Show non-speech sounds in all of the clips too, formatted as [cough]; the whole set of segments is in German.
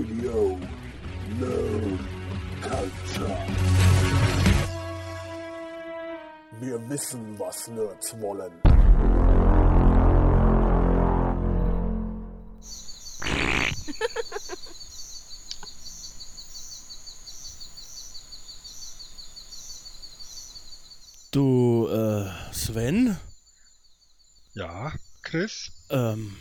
Radio Nerd Culture. Wir wissen, was Nerds wollen. Du, äh, Sven? Ja, Chris? Ähm,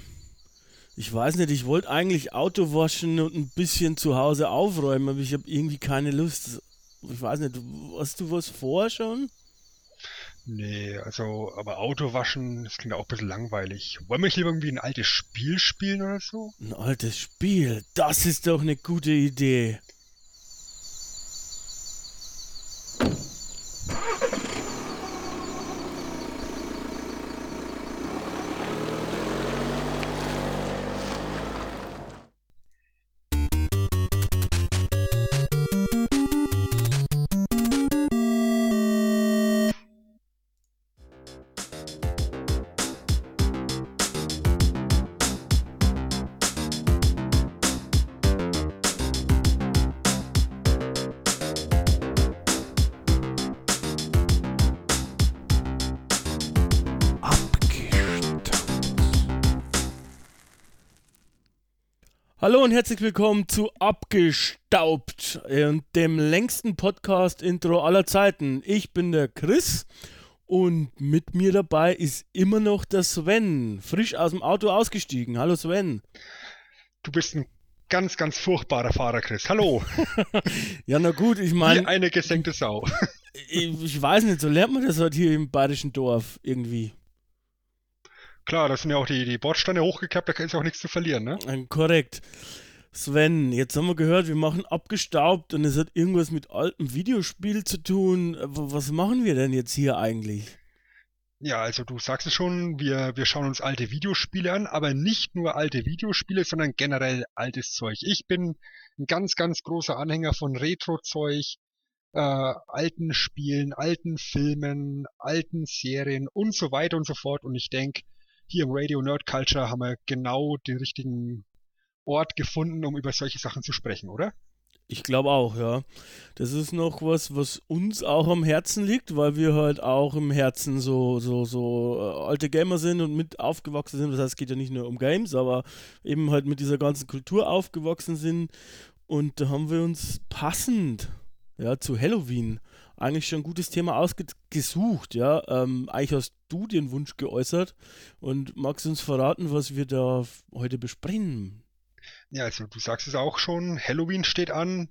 ich weiß nicht, ich wollte eigentlich Auto waschen und ein bisschen zu Hause aufräumen, aber ich habe irgendwie keine Lust. Ich weiß nicht, hast du was vor schon? Nee, also, aber Auto waschen, das klingt auch ein bisschen langweilig. Wollen wir nicht lieber irgendwie ein altes Spiel spielen oder so? Ein altes Spiel, das ist doch eine gute Idee. Herzlich willkommen zu Abgestaubt, äh, dem längsten Podcast-Intro aller Zeiten. Ich bin der Chris und mit mir dabei ist immer noch der Sven, frisch aus dem Auto ausgestiegen. Hallo Sven. Du bist ein ganz, ganz furchtbarer Fahrer, Chris. Hallo. [laughs] ja, na gut, ich meine, eine gesenkte Sau. [laughs] ich, ich weiß nicht, so lernt man das halt hier im bayerischen Dorf irgendwie. Klar, da sind ja auch die, die Bordsteine hochgeklappt, da ist auch nichts zu verlieren, ne? Äh, Korrekt. Sven, jetzt haben wir gehört, wir machen abgestaubt und es hat irgendwas mit altem Videospiel zu tun. Äh, Was machen wir denn jetzt hier eigentlich? Ja, also du sagst es schon, wir, wir schauen uns alte Videospiele an, aber nicht nur alte Videospiele, sondern generell altes Zeug. Ich bin ein ganz, ganz großer Anhänger von Retro-Zeug, äh, alten Spielen, alten Filmen, alten Serien und so weiter und so fort. Und ich denke, hier im Radio Nerd Culture haben wir genau den richtigen Ort gefunden, um über solche Sachen zu sprechen, oder? Ich glaube auch, ja. Das ist noch was, was uns auch am Herzen liegt, weil wir halt auch im Herzen so, so, so äh, alte Gamer sind und mit aufgewachsen sind. Das heißt, es geht ja nicht nur um Games, aber eben halt mit dieser ganzen Kultur aufgewachsen sind. Und da haben wir uns passend ja, zu Halloween eigentlich schon ein gutes Thema ausgesucht. Ja. Ähm, eigentlich hast du den Wunsch geäußert und magst uns verraten, was wir da heute besprechen? Ja, also du sagst es auch schon, Halloween steht an.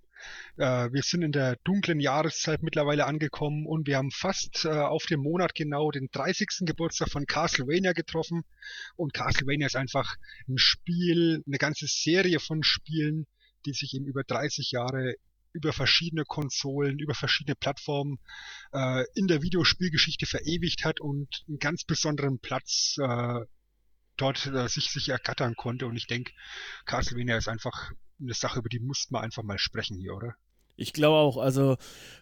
Äh, wir sind in der dunklen Jahreszeit mittlerweile angekommen und wir haben fast äh, auf den Monat genau den 30. Geburtstag von Castlevania getroffen. Und Castlevania ist einfach ein Spiel, eine ganze Serie von Spielen, die sich eben über 30 Jahre über verschiedene Konsolen, über verschiedene Plattformen äh, in der Videospielgeschichte verewigt hat und einen ganz besonderen Platz dort äh, sich, sich ergattern konnte. Und ich denke, Castlevania ist einfach eine Sache, über die mussten wir einfach mal sprechen hier, oder? Ich glaube auch, also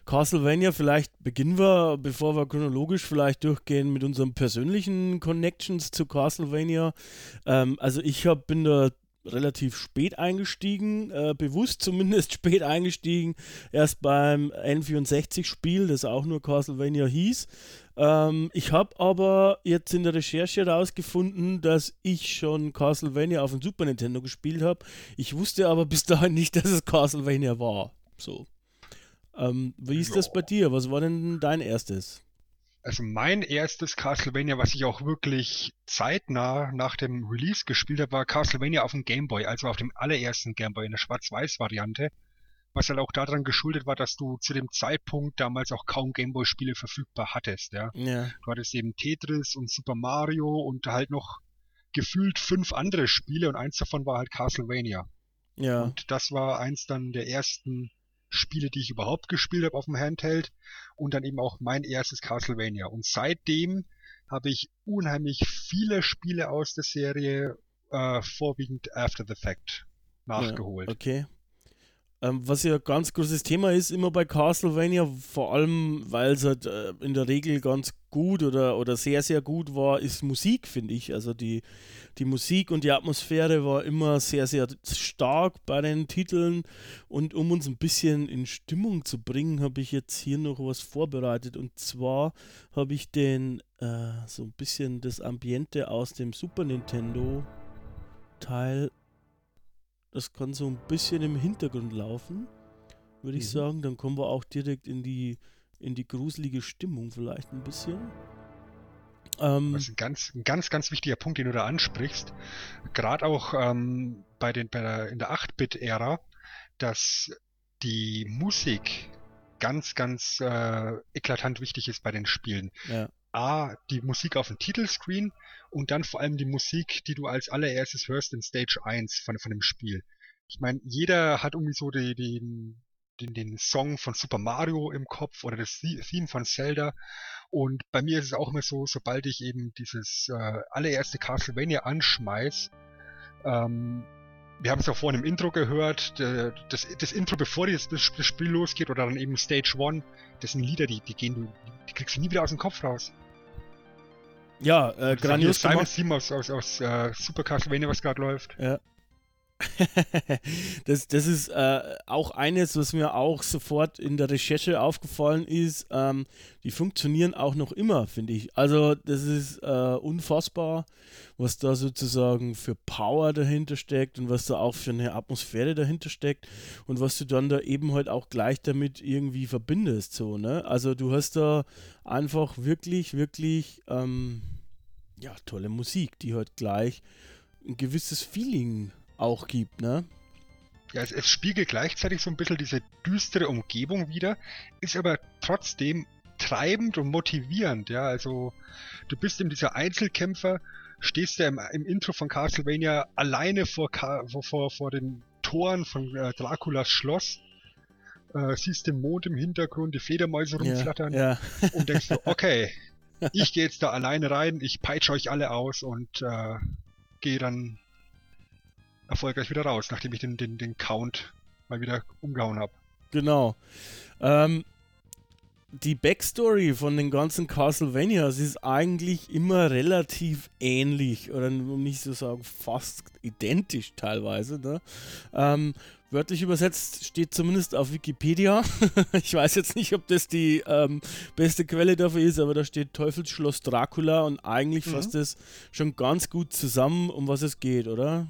Castlevania, vielleicht beginnen wir, bevor wir chronologisch vielleicht durchgehen mit unseren persönlichen Connections zu Castlevania. Ähm, also ich hab, bin da relativ spät eingestiegen, äh, bewusst zumindest [laughs] spät eingestiegen, erst beim N64-Spiel, das auch nur Castlevania hieß. Ähm, ich habe aber jetzt in der Recherche herausgefunden, dass ich schon Castlevania auf dem Super Nintendo gespielt habe. Ich wusste aber bis dahin nicht, dass es Castlevania war. So. Ähm, wie ist das Ja. bei dir? Was war denn dein erstes? Also mein erstes Castlevania, was ich auch wirklich zeitnah nach dem Release gespielt habe, war Castlevania auf dem Game Boy, also auf dem allerersten Game Boy in der Schwarz-Weiß-Variante. Was halt auch daran geschuldet war, dass du zu dem Zeitpunkt damals auch kaum Gameboy-Spiele verfügbar hattest, ja. Ja. Du hattest eben Tetris und Super Mario und halt noch gefühlt fünf andere Spiele und eins davon war halt Castlevania. Ja. Und das war eins dann der ersten Spiele, die ich überhaupt gespielt habe auf dem Handheld und dann eben auch mein erstes Castlevania. Und seitdem habe ich unheimlich viele Spiele aus der Serie, äh, vorwiegend After the Fact, nachgeholt. Ja, okay. Ähm, was ja ganz großes Thema ist, immer bei Castlevania, vor allem, weil es halt äh, in der Regel ganz gut oder, oder sehr, sehr gut war, ist Musik, finde ich. Also die, die Musik und die Atmosphäre war immer sehr, sehr stark bei den Titeln. Und um uns ein bisschen in Stimmung zu bringen, habe ich jetzt hier noch was vorbereitet. Und zwar habe ich den äh, so ein bisschen das Ambiente aus dem Super Nintendo Teil das kann so ein bisschen im Hintergrund laufen, würde ich mhm. sagen. Dann kommen wir auch direkt in die, in die gruselige Stimmung vielleicht ein bisschen. Ähm, das ist ein ganz, ein ganz, ganz wichtiger Punkt, den du da ansprichst. Gerade auch ähm, bei den, bei der, in der 8-Bit-Ära, dass die Musik ganz, ganz äh, eklatant wichtig ist bei den Spielen. Ja. A, die Musik auf dem Titelscreen und dann vor allem die Musik, die du als allererstes hörst in Stage 1 von, von dem Spiel. Ich meine, jeder hat irgendwie so die, die, den, den Song von Super Mario im Kopf oder das Theme von Zelda. Und bei mir ist es auch immer so, sobald ich eben dieses äh, allererste Castlevania anschmeiß, ähm, wir haben es ja vorhin im Intro gehört, das, das Intro, bevor das, das, Spiel losgeht, oder dann eben Stage 1, das sind Lieder, die, die gehen du, die kriegst du nie wieder aus dem Kopf raus. Ja, äh, grandios. Simon Theme aus, aus, aus uh, Super Castlevania, was gerade läuft. Ja. [laughs] das, das ist äh, auch eines, was mir auch sofort in der Recherche aufgefallen ist. Ähm, die funktionieren auch noch immer, finde ich. Also, das ist äh, unfassbar, was da sozusagen für Power dahinter steckt und was da auch für eine Atmosphäre dahinter steckt und was du dann da eben halt auch gleich damit irgendwie verbindest. So, ne? Also, du hast da einfach wirklich, wirklich ähm, ja, tolle Musik, die halt gleich ein gewisses Feeling auch gibt, ne? Ja, es, es, spiegelt gleichzeitig so ein bisschen diese düstere Umgebung wieder, ist aber trotzdem treibend und motivierend, ja. Also du bist in dieser Einzelkämpfer, stehst ja im, im Intro von Castlevania alleine vor, vor, vor den Toren von äh, Draculas Schloss, äh, siehst den Mond im Hintergrund, die Fledermäuse rumflattern ja, ja. und denkst so, okay, [laughs] ich gehe jetzt da alleine rein, ich peitsche euch alle aus und äh, gehe dann erfolgreich wieder raus, nachdem ich den, den, den Count mal wieder umgehauen habe. Genau. Ähm, die Backstory von den ganzen Castlevanias ist eigentlich immer relativ ähnlich oder um nicht zu sagen fast identisch teilweise. Ne? Ähm, wörtlich übersetzt steht zumindest auf Wikipedia. [laughs] ich weiß jetzt nicht, ob das die ähm, beste Quelle dafür ist, aber da steht Teufelsschloss Dracula und eigentlich mhm. fasst es schon ganz gut zusammen, um was es geht, oder?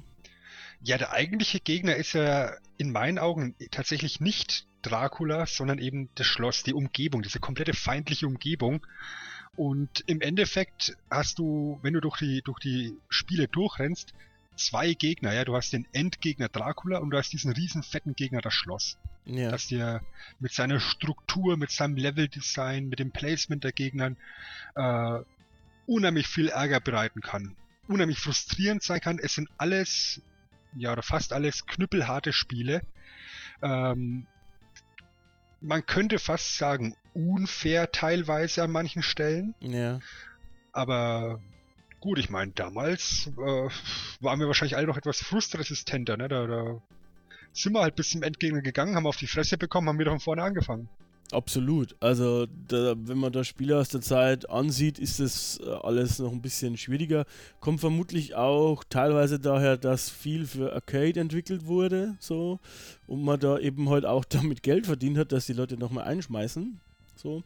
Ja, der eigentliche Gegner ist ja in meinen Augen tatsächlich nicht Dracula, sondern eben das Schloss, die Umgebung, diese komplette feindliche Umgebung. Und im Endeffekt hast du, wenn du durch die, durch die Spiele durchrennst, zwei Gegner. Ja, du hast den Endgegner Dracula und du hast diesen riesen fetten Gegner das Schloss. Ja. Das dir mit seiner Struktur, mit seinem Leveldesign, mit dem Placement der Gegnern äh, unheimlich viel Ärger bereiten kann. Unheimlich frustrierend sein kann. Es sind alles ja, oder fast alles knüppelharte Spiele. Ähm, man könnte fast sagen, unfair teilweise an manchen Stellen. Ja. Aber gut, ich meine, damals äh, waren wir wahrscheinlich alle noch etwas frustresistenter, ne? Da, da sind wir halt bis zum Endgegner gegangen, haben auf die Fresse bekommen, haben wieder von vorne angefangen. Absolut. Also, da, wenn man da Spiele aus der Zeit ansieht, ist das äh, alles noch ein bisschen schwieriger. Kommt vermutlich auch teilweise daher, dass viel für Arcade entwickelt wurde, so, und man da eben halt auch [laughs] damit Geld verdient hat, dass die Leute nochmal einschmeißen. So.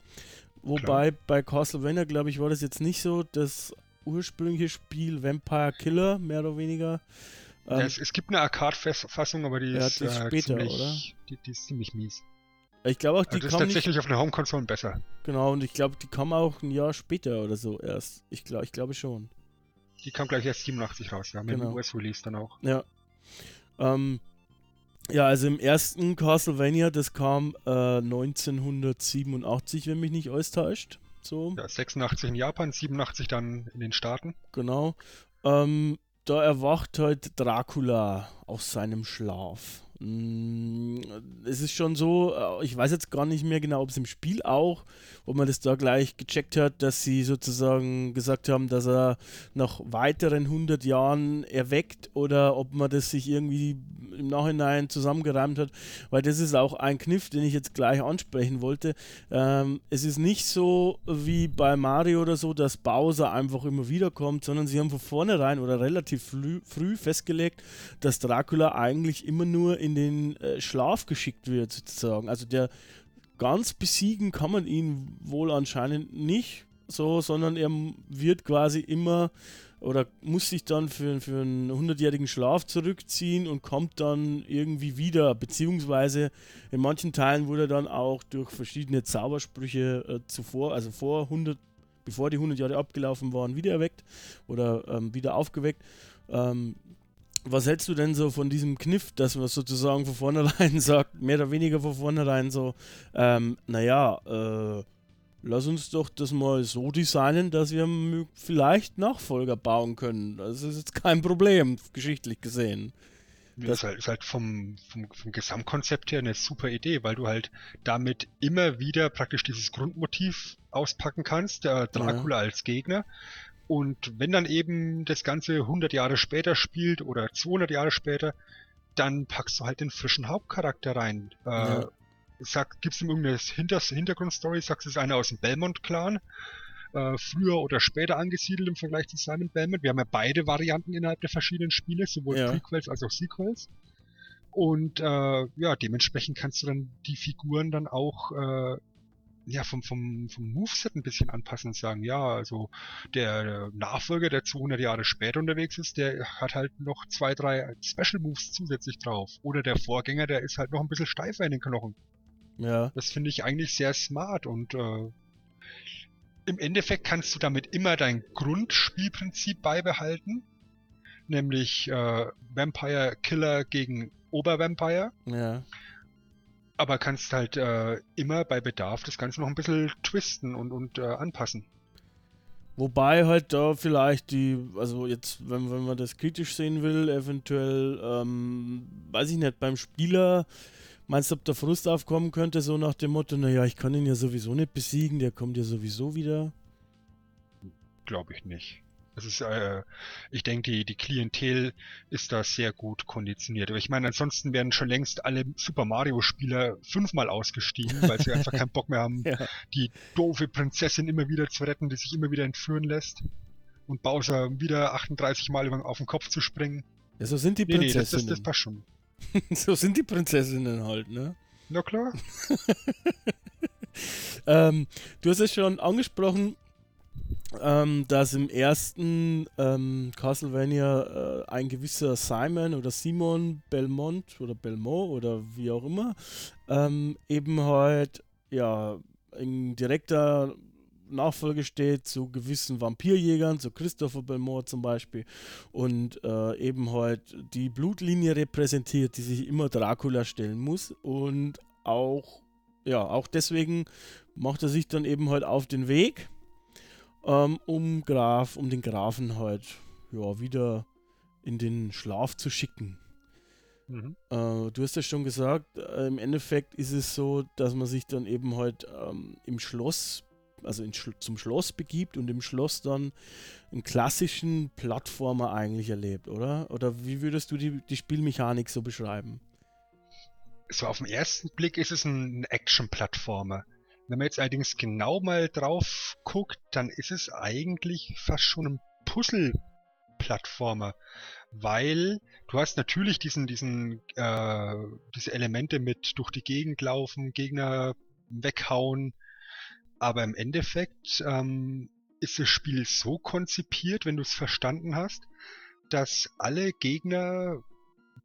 Wobei Klar. bei Castlevania, glaube ich, war das jetzt nicht so. Das ursprüngliche Spiel Vampire Killer, mehr oder weniger. Ähm, ja, es, es, gibt eine Arcade-Fassung, aber die, ja, ist, äh, später, ziemlich, oder? Die, die ist ziemlich mies. Ich glaube auch, die das ist tatsächlich nicht... auf einer Home-Konsole besser. Genau, und ich glaube, die kam auch ein Jahr später oder so erst. Ich glaube ich glaube schon. Die kam gleich erst 87 raus, ja, mit genau. dem US-Release dann auch. Ja. Ähm, ja, also im ersten Castlevania, das kam äh, 1987, wenn mich nicht alles täuscht. So. Ja, 86 in Japan, 87 dann in den Staaten. Genau. Ähm, da erwacht halt Dracula aus seinem Schlaf. Mm, es ist schon so, äh, ich weiß jetzt gar nicht mehr genau, ob es im Spiel auch, ob man das da gleich gecheckt hat, dass sie sozusagen gesagt haben, dass er nach weiteren 100 Jahren erweckt oder ob man das sich irgendwie im Nachhinein zusammengereimt hat, weil das ist auch ein Kniff, den ich jetzt gleich ansprechen wollte. Ähm, es ist nicht so wie bei Mario oder so, dass Bowser einfach immer wieder kommt, sondern sie haben von vornherein oder relativ früh festgelegt, dass Dracula eigentlich immer nur in den äh, Schlaf geschickt wird, sozusagen. Also der ganz besiegen kann man ihn wohl anscheinend nicht so, sondern er wird quasi immer oder muss sich dann für, für einen 100-jährigen Schlaf zurückziehen und kommt dann irgendwie wieder, beziehungsweise in manchen Teilen wurde er dann auch durch verschiedene Zaubersprüche äh, zuvor, also vor 100, bevor die 100 Jahre abgelaufen waren, wieder erweckt oder ähm, wieder aufgeweckt. Ähm, was hältst du denn so von diesem Kniff, dass man sozusagen von vornherein [laughs] sagt, mehr oder weniger von vornherein so, ähm, naja, äh, lass uns doch das mal so designen, dass wir vielleicht Nachfolger bauen können. Das ist jetzt kein Problem, geschichtlich gesehen. Das ist halt, ist halt vom, vom, vom, Gesamtkonzept her eine super Idee, weil du halt damit immer wieder praktisch dieses Grundmotiv auspacken kannst, der Dracula ja. als Gegner. Und wenn dann eben das Ganze 100 Jahre später spielt oder 200 Jahre später, dann packst du halt den frischen Hauptcharakter rein. Äh, ja sag, gibt's ihm irgendeine Hinter Hintergrundstory? Sagst du, es ist einer aus dem Belmont-Clan? Äh, früher oder später angesiedelt im Vergleich zu Simon Belmont. Wir haben ja beide Varianten innerhalb der verschiedenen Spiele, sowohl ja. Prequels als auch Sequels. Und äh, ja, dementsprechend kannst du dann die Figuren dann auch äh, ja, vom, vom, vom Moveset ein bisschen anpassen und sagen, ja, also der Nachfolger, der 200 Jahre später unterwegs ist, der hat halt noch zwei, drei Special Moves zusätzlich drauf. Oder der Vorgänger, der ist halt noch ein bisschen steifer in den Knochen. Ja. Das finde ich eigentlich sehr smart und äh, im Endeffekt kannst du damit immer dein Grundspielprinzip beibehalten, nämlich äh, Vampire Killer gegen Obervampire. Ja. Aber kannst halt äh, immer bei Bedarf das Ganze noch ein bisschen twisten und, und äh, anpassen. Wobei halt da vielleicht die, also jetzt, wenn, wenn man das kritisch sehen will, eventuell, ähm, weiß ich nicht, beim Spieler Meinst du, ob der Frust aufkommen könnte, so nach dem Motto, naja, ich kann ihn ja sowieso nicht besiegen, der kommt ja sowieso wieder? Glaube ich nicht. Das ist, äh, ich denke, die, die Klientel ist da sehr gut konditioniert. Aber ich meine, ansonsten werden schon längst alle Super Mario-Spieler fünfmal ausgestiegen, weil sie einfach keinen Bock mehr haben, [laughs] ja. die doofe Prinzessin immer wieder zu retten, die sich immer wieder entführen lässt. Und Bowser wieder 38 Mal auf den Kopf zu springen. Ja, so sind die Prinzessinnen. Nee, nee, das, das, das passt schon. [laughs] so sind die Prinzessinnen halt, ne? Na klar. [laughs] ähm, du hast es schon angesprochen, ähm, dass im ersten ähm, Castlevania äh, ein gewisser Simon oder Simon Belmont oder Belmont oder wie auch immer ähm, eben halt ja in direkter Nachfolge steht zu gewissen Vampirjägern, zu Christopher Belmont zum Beispiel und äh, eben halt die Blutlinie repräsentiert, die sich immer Dracula stellen muss und auch ja, auch deswegen macht er sich dann eben halt auf den Weg, ähm, um Graf, um den Grafen halt ja wieder in den Schlaf zu schicken. Mhm. Äh, du hast ja schon gesagt, äh, im Endeffekt ist es so, dass man sich dann eben halt ähm, im Schloss also in, zum Schloss begibt und im Schloss dann einen klassischen Plattformer eigentlich erlebt, oder? Oder wie würdest du die, die Spielmechanik so beschreiben? So auf den ersten Blick ist es ein Action-Plattformer. Wenn man jetzt allerdings genau mal drauf guckt, dann ist es eigentlich fast schon ein Puzzle-Plattformer. Weil du hast natürlich diesen, diesen, äh, diese Elemente mit durch die Gegend laufen, Gegner weghauen, aber im Endeffekt ähm, ist das Spiel so konzipiert, wenn du es verstanden hast, dass alle Gegner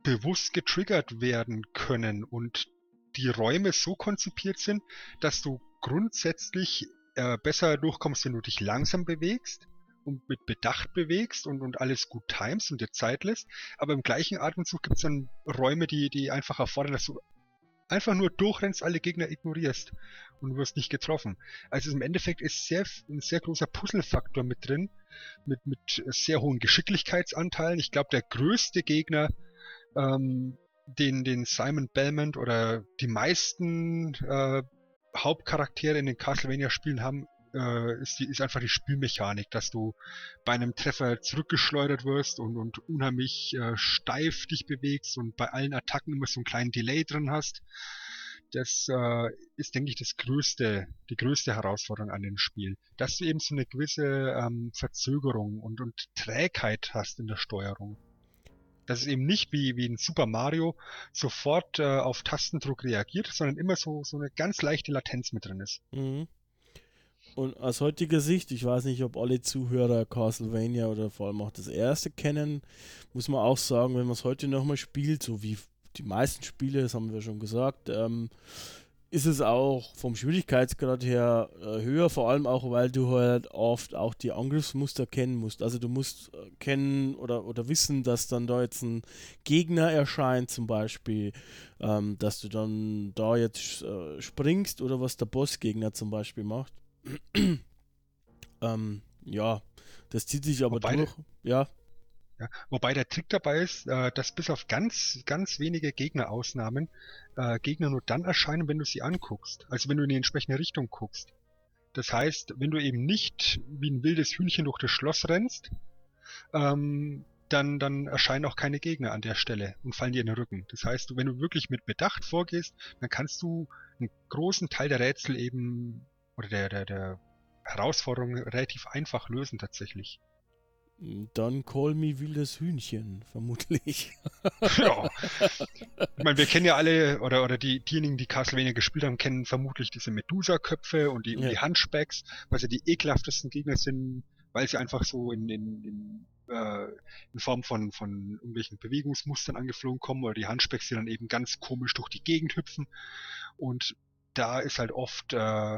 bewusst getriggert werden können und die Räume so konzipiert sind, dass du grundsätzlich äh, besser durchkommst, wenn du dich langsam bewegst und mit Bedacht bewegst und, und alles gut timest und dir Zeit lässt. Aber im gleichen Atemzug gibt es dann Räume, die, die einfach erfordern, dass du einfach nur durchrennst, alle Gegner ignorierst und wirst nicht getroffen. Also im Endeffekt ist sehr, ein sehr großer Puzzlefaktor mit drin, mit, mit sehr hohen Geschicklichkeitsanteilen. Ich glaube, der größte Gegner ähm, den, den Simon Belmont oder die meisten äh, Hauptcharaktere in den Castlevania-Spielen haben, äh, ist, die, ist einfach die Spielmechanik, dass du bei einem Treffer zurückgeschleudert wirst und, und unheimlich äh, steif dich bewegst und bei allen Attacken immer so einen kleinen Delay drin hast. Das äh, ist, denke ich, das größte, die größte Herausforderung an dem Spiel. Dass du eben so eine gewisse ähm, Verzögerung und, und Trägheit hast in der Steuerung. Dass es eben nicht wie, wie in Super Mario sofort äh, auf Tastendruck reagiert, sondern immer so, so eine ganz leichte Latenz mit drin ist. Mhm. Und aus heutiger Sicht, ich weiß nicht, ob alle Zuhörer Castlevania oder vor allem auch das erste kennen, muss man auch sagen, wenn man es heute nochmal spielt, so wie die meisten Spiele, das haben wir schon gesagt, ähm, ist es auch vom Schwierigkeitsgrad her äh, höher, vor allem auch, weil du halt oft auch die Angriffsmuster kennen musst. Also du musst äh, kennen oder, oder wissen, dass dann da jetzt ein Gegner erscheint zum Beispiel, ähm, dass du dann da jetzt äh, springst oder was der Bossgegner zum Beispiel macht. [clears throat] ähm, ja, das zieht sich aber Wobei durch. Ja. Ja, wobei der Trick dabei ist, äh, dass bis auf ganz, ganz wenige Gegnerausnahmen äh, Gegner nur dann erscheinen, wenn du sie anguckst. Also wenn du in die entsprechende Richtung guckst. Das heißt, wenn du eben nicht wie ein wildes Hühnchen durch das Schloss rennst, ähm, dann, dann erscheinen auch keine Gegner an der Stelle und fallen dir in den Rücken. Das heißt, wenn du wirklich mit Bedacht vorgehst, dann kannst du einen großen Teil der Rätsel eben oder der, der, der Herausforderungen relativ einfach lösen tatsächlich. Dann call me wildes Hühnchen, vermutlich. [laughs] ja. [laughs] Ich meine, wir kennen ja alle, oder, oder die, diejenigen, die Castlevania gespielt haben, kennen vermutlich diese Medusa-Köpfe und die, ja. die Handspecks, was ja die ekelhaftesten Gegner sind, weil sie einfach so in, in, in, äh, in Form von, von irgendwelchen Bewegungsmustern angeflogen kommen, oder die Handspecks, die dann eben ganz komisch durch die Gegend hüpfen. Und da ist halt oft äh,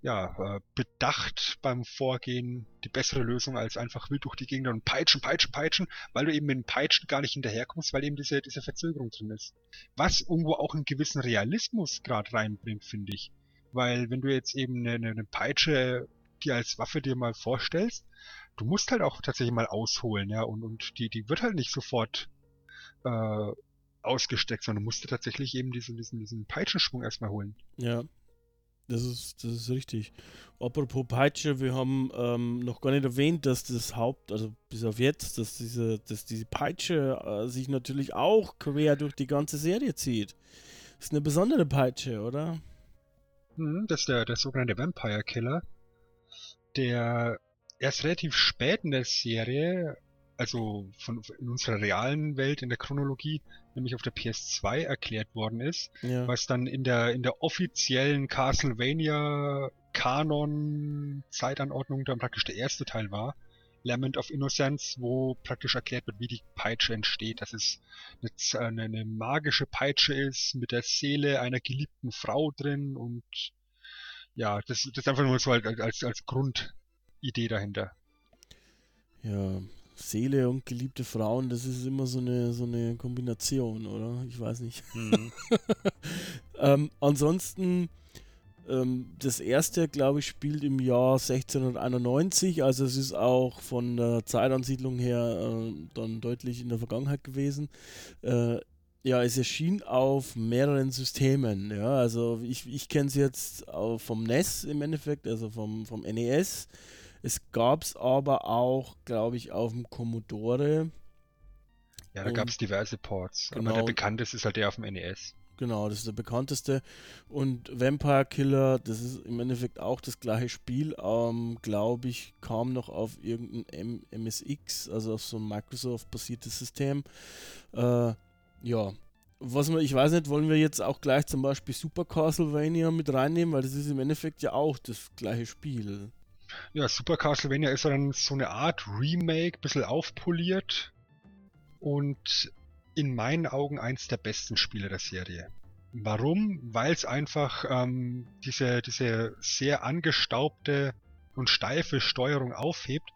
ja, äh, bedacht beim Vorgehen die bessere Lösung als einfach wild durch die Gegend und peitschen, peitschen, peitschen, weil du eben mit dem Peitschen gar nicht hinterherkommst, weil eben diese, diese Verzögerung drin ist. Was irgendwo auch einen gewissen Realismus gerade reinbringt, finde ich. Weil wenn du jetzt eben eine, eine Peitsche dir als Waffe dir mal vorstellst, du musst halt auch tatsächlich mal ausholen, ja, und, und die, die wird halt nicht sofort äh, ausgesteckt, sondern du musst tatsächlich eben diesen, diesen, diesen Peitschenschwung erstmal holen. Ja, das ist, das ist richtig. Apropos Peitsche, wir haben ähm, noch gar nicht erwähnt, dass das Haupt, also bis auf jetzt, dass diese, dass diese Peitsche äh, sich natürlich auch quer durch die ganze Serie zieht. Das ist eine besondere Peitsche, oder? Mhm, das ist der, der sogenannte Vampire Killer, der erst relativ spät in der Serie also von, in unserer realen Welt, in der Chronologie, nämlich auf der PS2 erklärt worden ist, ja. was dann in der, in der offiziellen Castlevania Kanon Zeitanordnung dann praktisch der erste Teil war. Lament of Innocence, wo praktisch erklärt wird, wie die Peitsche entsteht, dass es eine, eine magische Peitsche ist mit der Seele einer geliebten Frau drin und ja, das, das ist einfach nur so als, als, als Grundidee dahinter. Ja, Seele und geliebte Frauen, das ist immer so eine, so eine Kombination, oder? Ich weiß nicht. Mhm. [laughs] ähm, ansonsten, ähm, das erste, glaube ich, spielt im Jahr 1691, also es ist auch von der Zeitansiedlung her äh, dann deutlich in der Vergangenheit gewesen. Äh, ja, es erschien auf mehreren Systemen. Ja, also ich, ich kenne es jetzt vom NES im Endeffekt, also vom, vom NES. Es gab es aber auch, glaube ich, auf dem Commodore. Ja, da gab es diverse Ports. Genau. Aber der bekannteste ist halt der auf dem NES. Genau, das ist der bekannteste. Und Vampire Killer, das ist im Endeffekt auch das gleiche Spiel, ähm, glaube ich, kam noch auf irgendein M MSX, also auf so ein Microsoft-basiertes System. Äh, ja, was man, ich weiß nicht, wollen wir jetzt auch gleich zum Beispiel Super Castlevania mit reinnehmen, weil das ist im Endeffekt ja auch das gleiche Spiel. Ja, Super Castlevania ist dann so eine Art Remake, bisschen aufpoliert und in meinen Augen eins der besten Spiele der Serie. Warum? Weil es einfach ähm, diese, diese sehr angestaubte und steife Steuerung aufhebt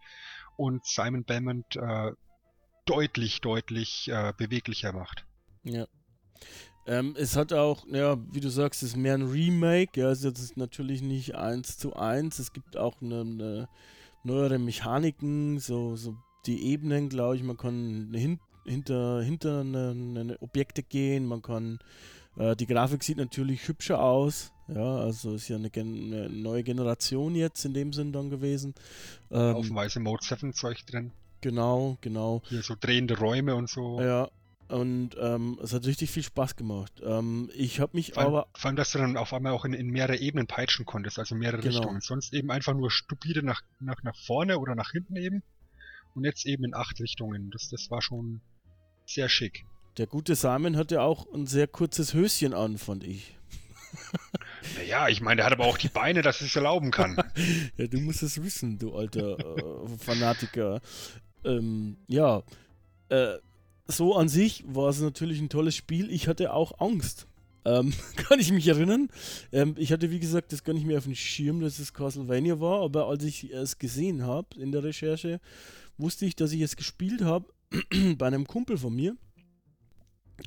und Simon Belmont äh, deutlich, deutlich äh, beweglicher macht. Ja. Ähm, es hat auch, ja, wie du sagst, es ist mehr ein Remake. Ja, also es ist natürlich nicht eins zu eins. Es gibt auch eine, eine neuere Mechaniken, so, so die Ebenen, glaube ich. Man kann hin, hinter, hinter ne, ne Objekte gehen, man kann äh, die Grafik sieht natürlich hübscher aus. Ja, also ist ja eine, Gen eine neue Generation jetzt in dem Sinn dann gewesen. Ähm, Haufenweise Mode 7 Zeug drin. Genau, genau. Hier so drehende Räume und so. Ja, und ähm, es hat richtig viel Spaß gemacht. Ähm, ich habe mich vor allem, aber. Vor allem, dass du dann auf einmal auch in, in mehrere Ebenen peitschen konntest, also mehrere genau. Richtungen. Sonst eben einfach nur stupide nach, nach, nach vorne oder nach hinten eben. Und jetzt eben in acht Richtungen. Das, das war schon sehr schick. Der gute Simon hatte auch ein sehr kurzes Höschen an, fand ich. [laughs] Naja, ich meine, der hat aber auch die Beine, dass es erlauben kann. [laughs] ja, du musst es wissen, du alter äh, Fanatiker. Ähm, ja, äh, so an sich war es natürlich ein tolles Spiel. Ich hatte auch Angst. Ähm, [laughs] kann ich mich erinnern. Ähm, ich hatte, wie gesagt, das gar nicht mehr auf dem Schirm, dass es Castlevania war, aber als ich es gesehen habe in der Recherche, wusste ich, dass ich es gespielt habe [clears throat] bei einem Kumpel von mir.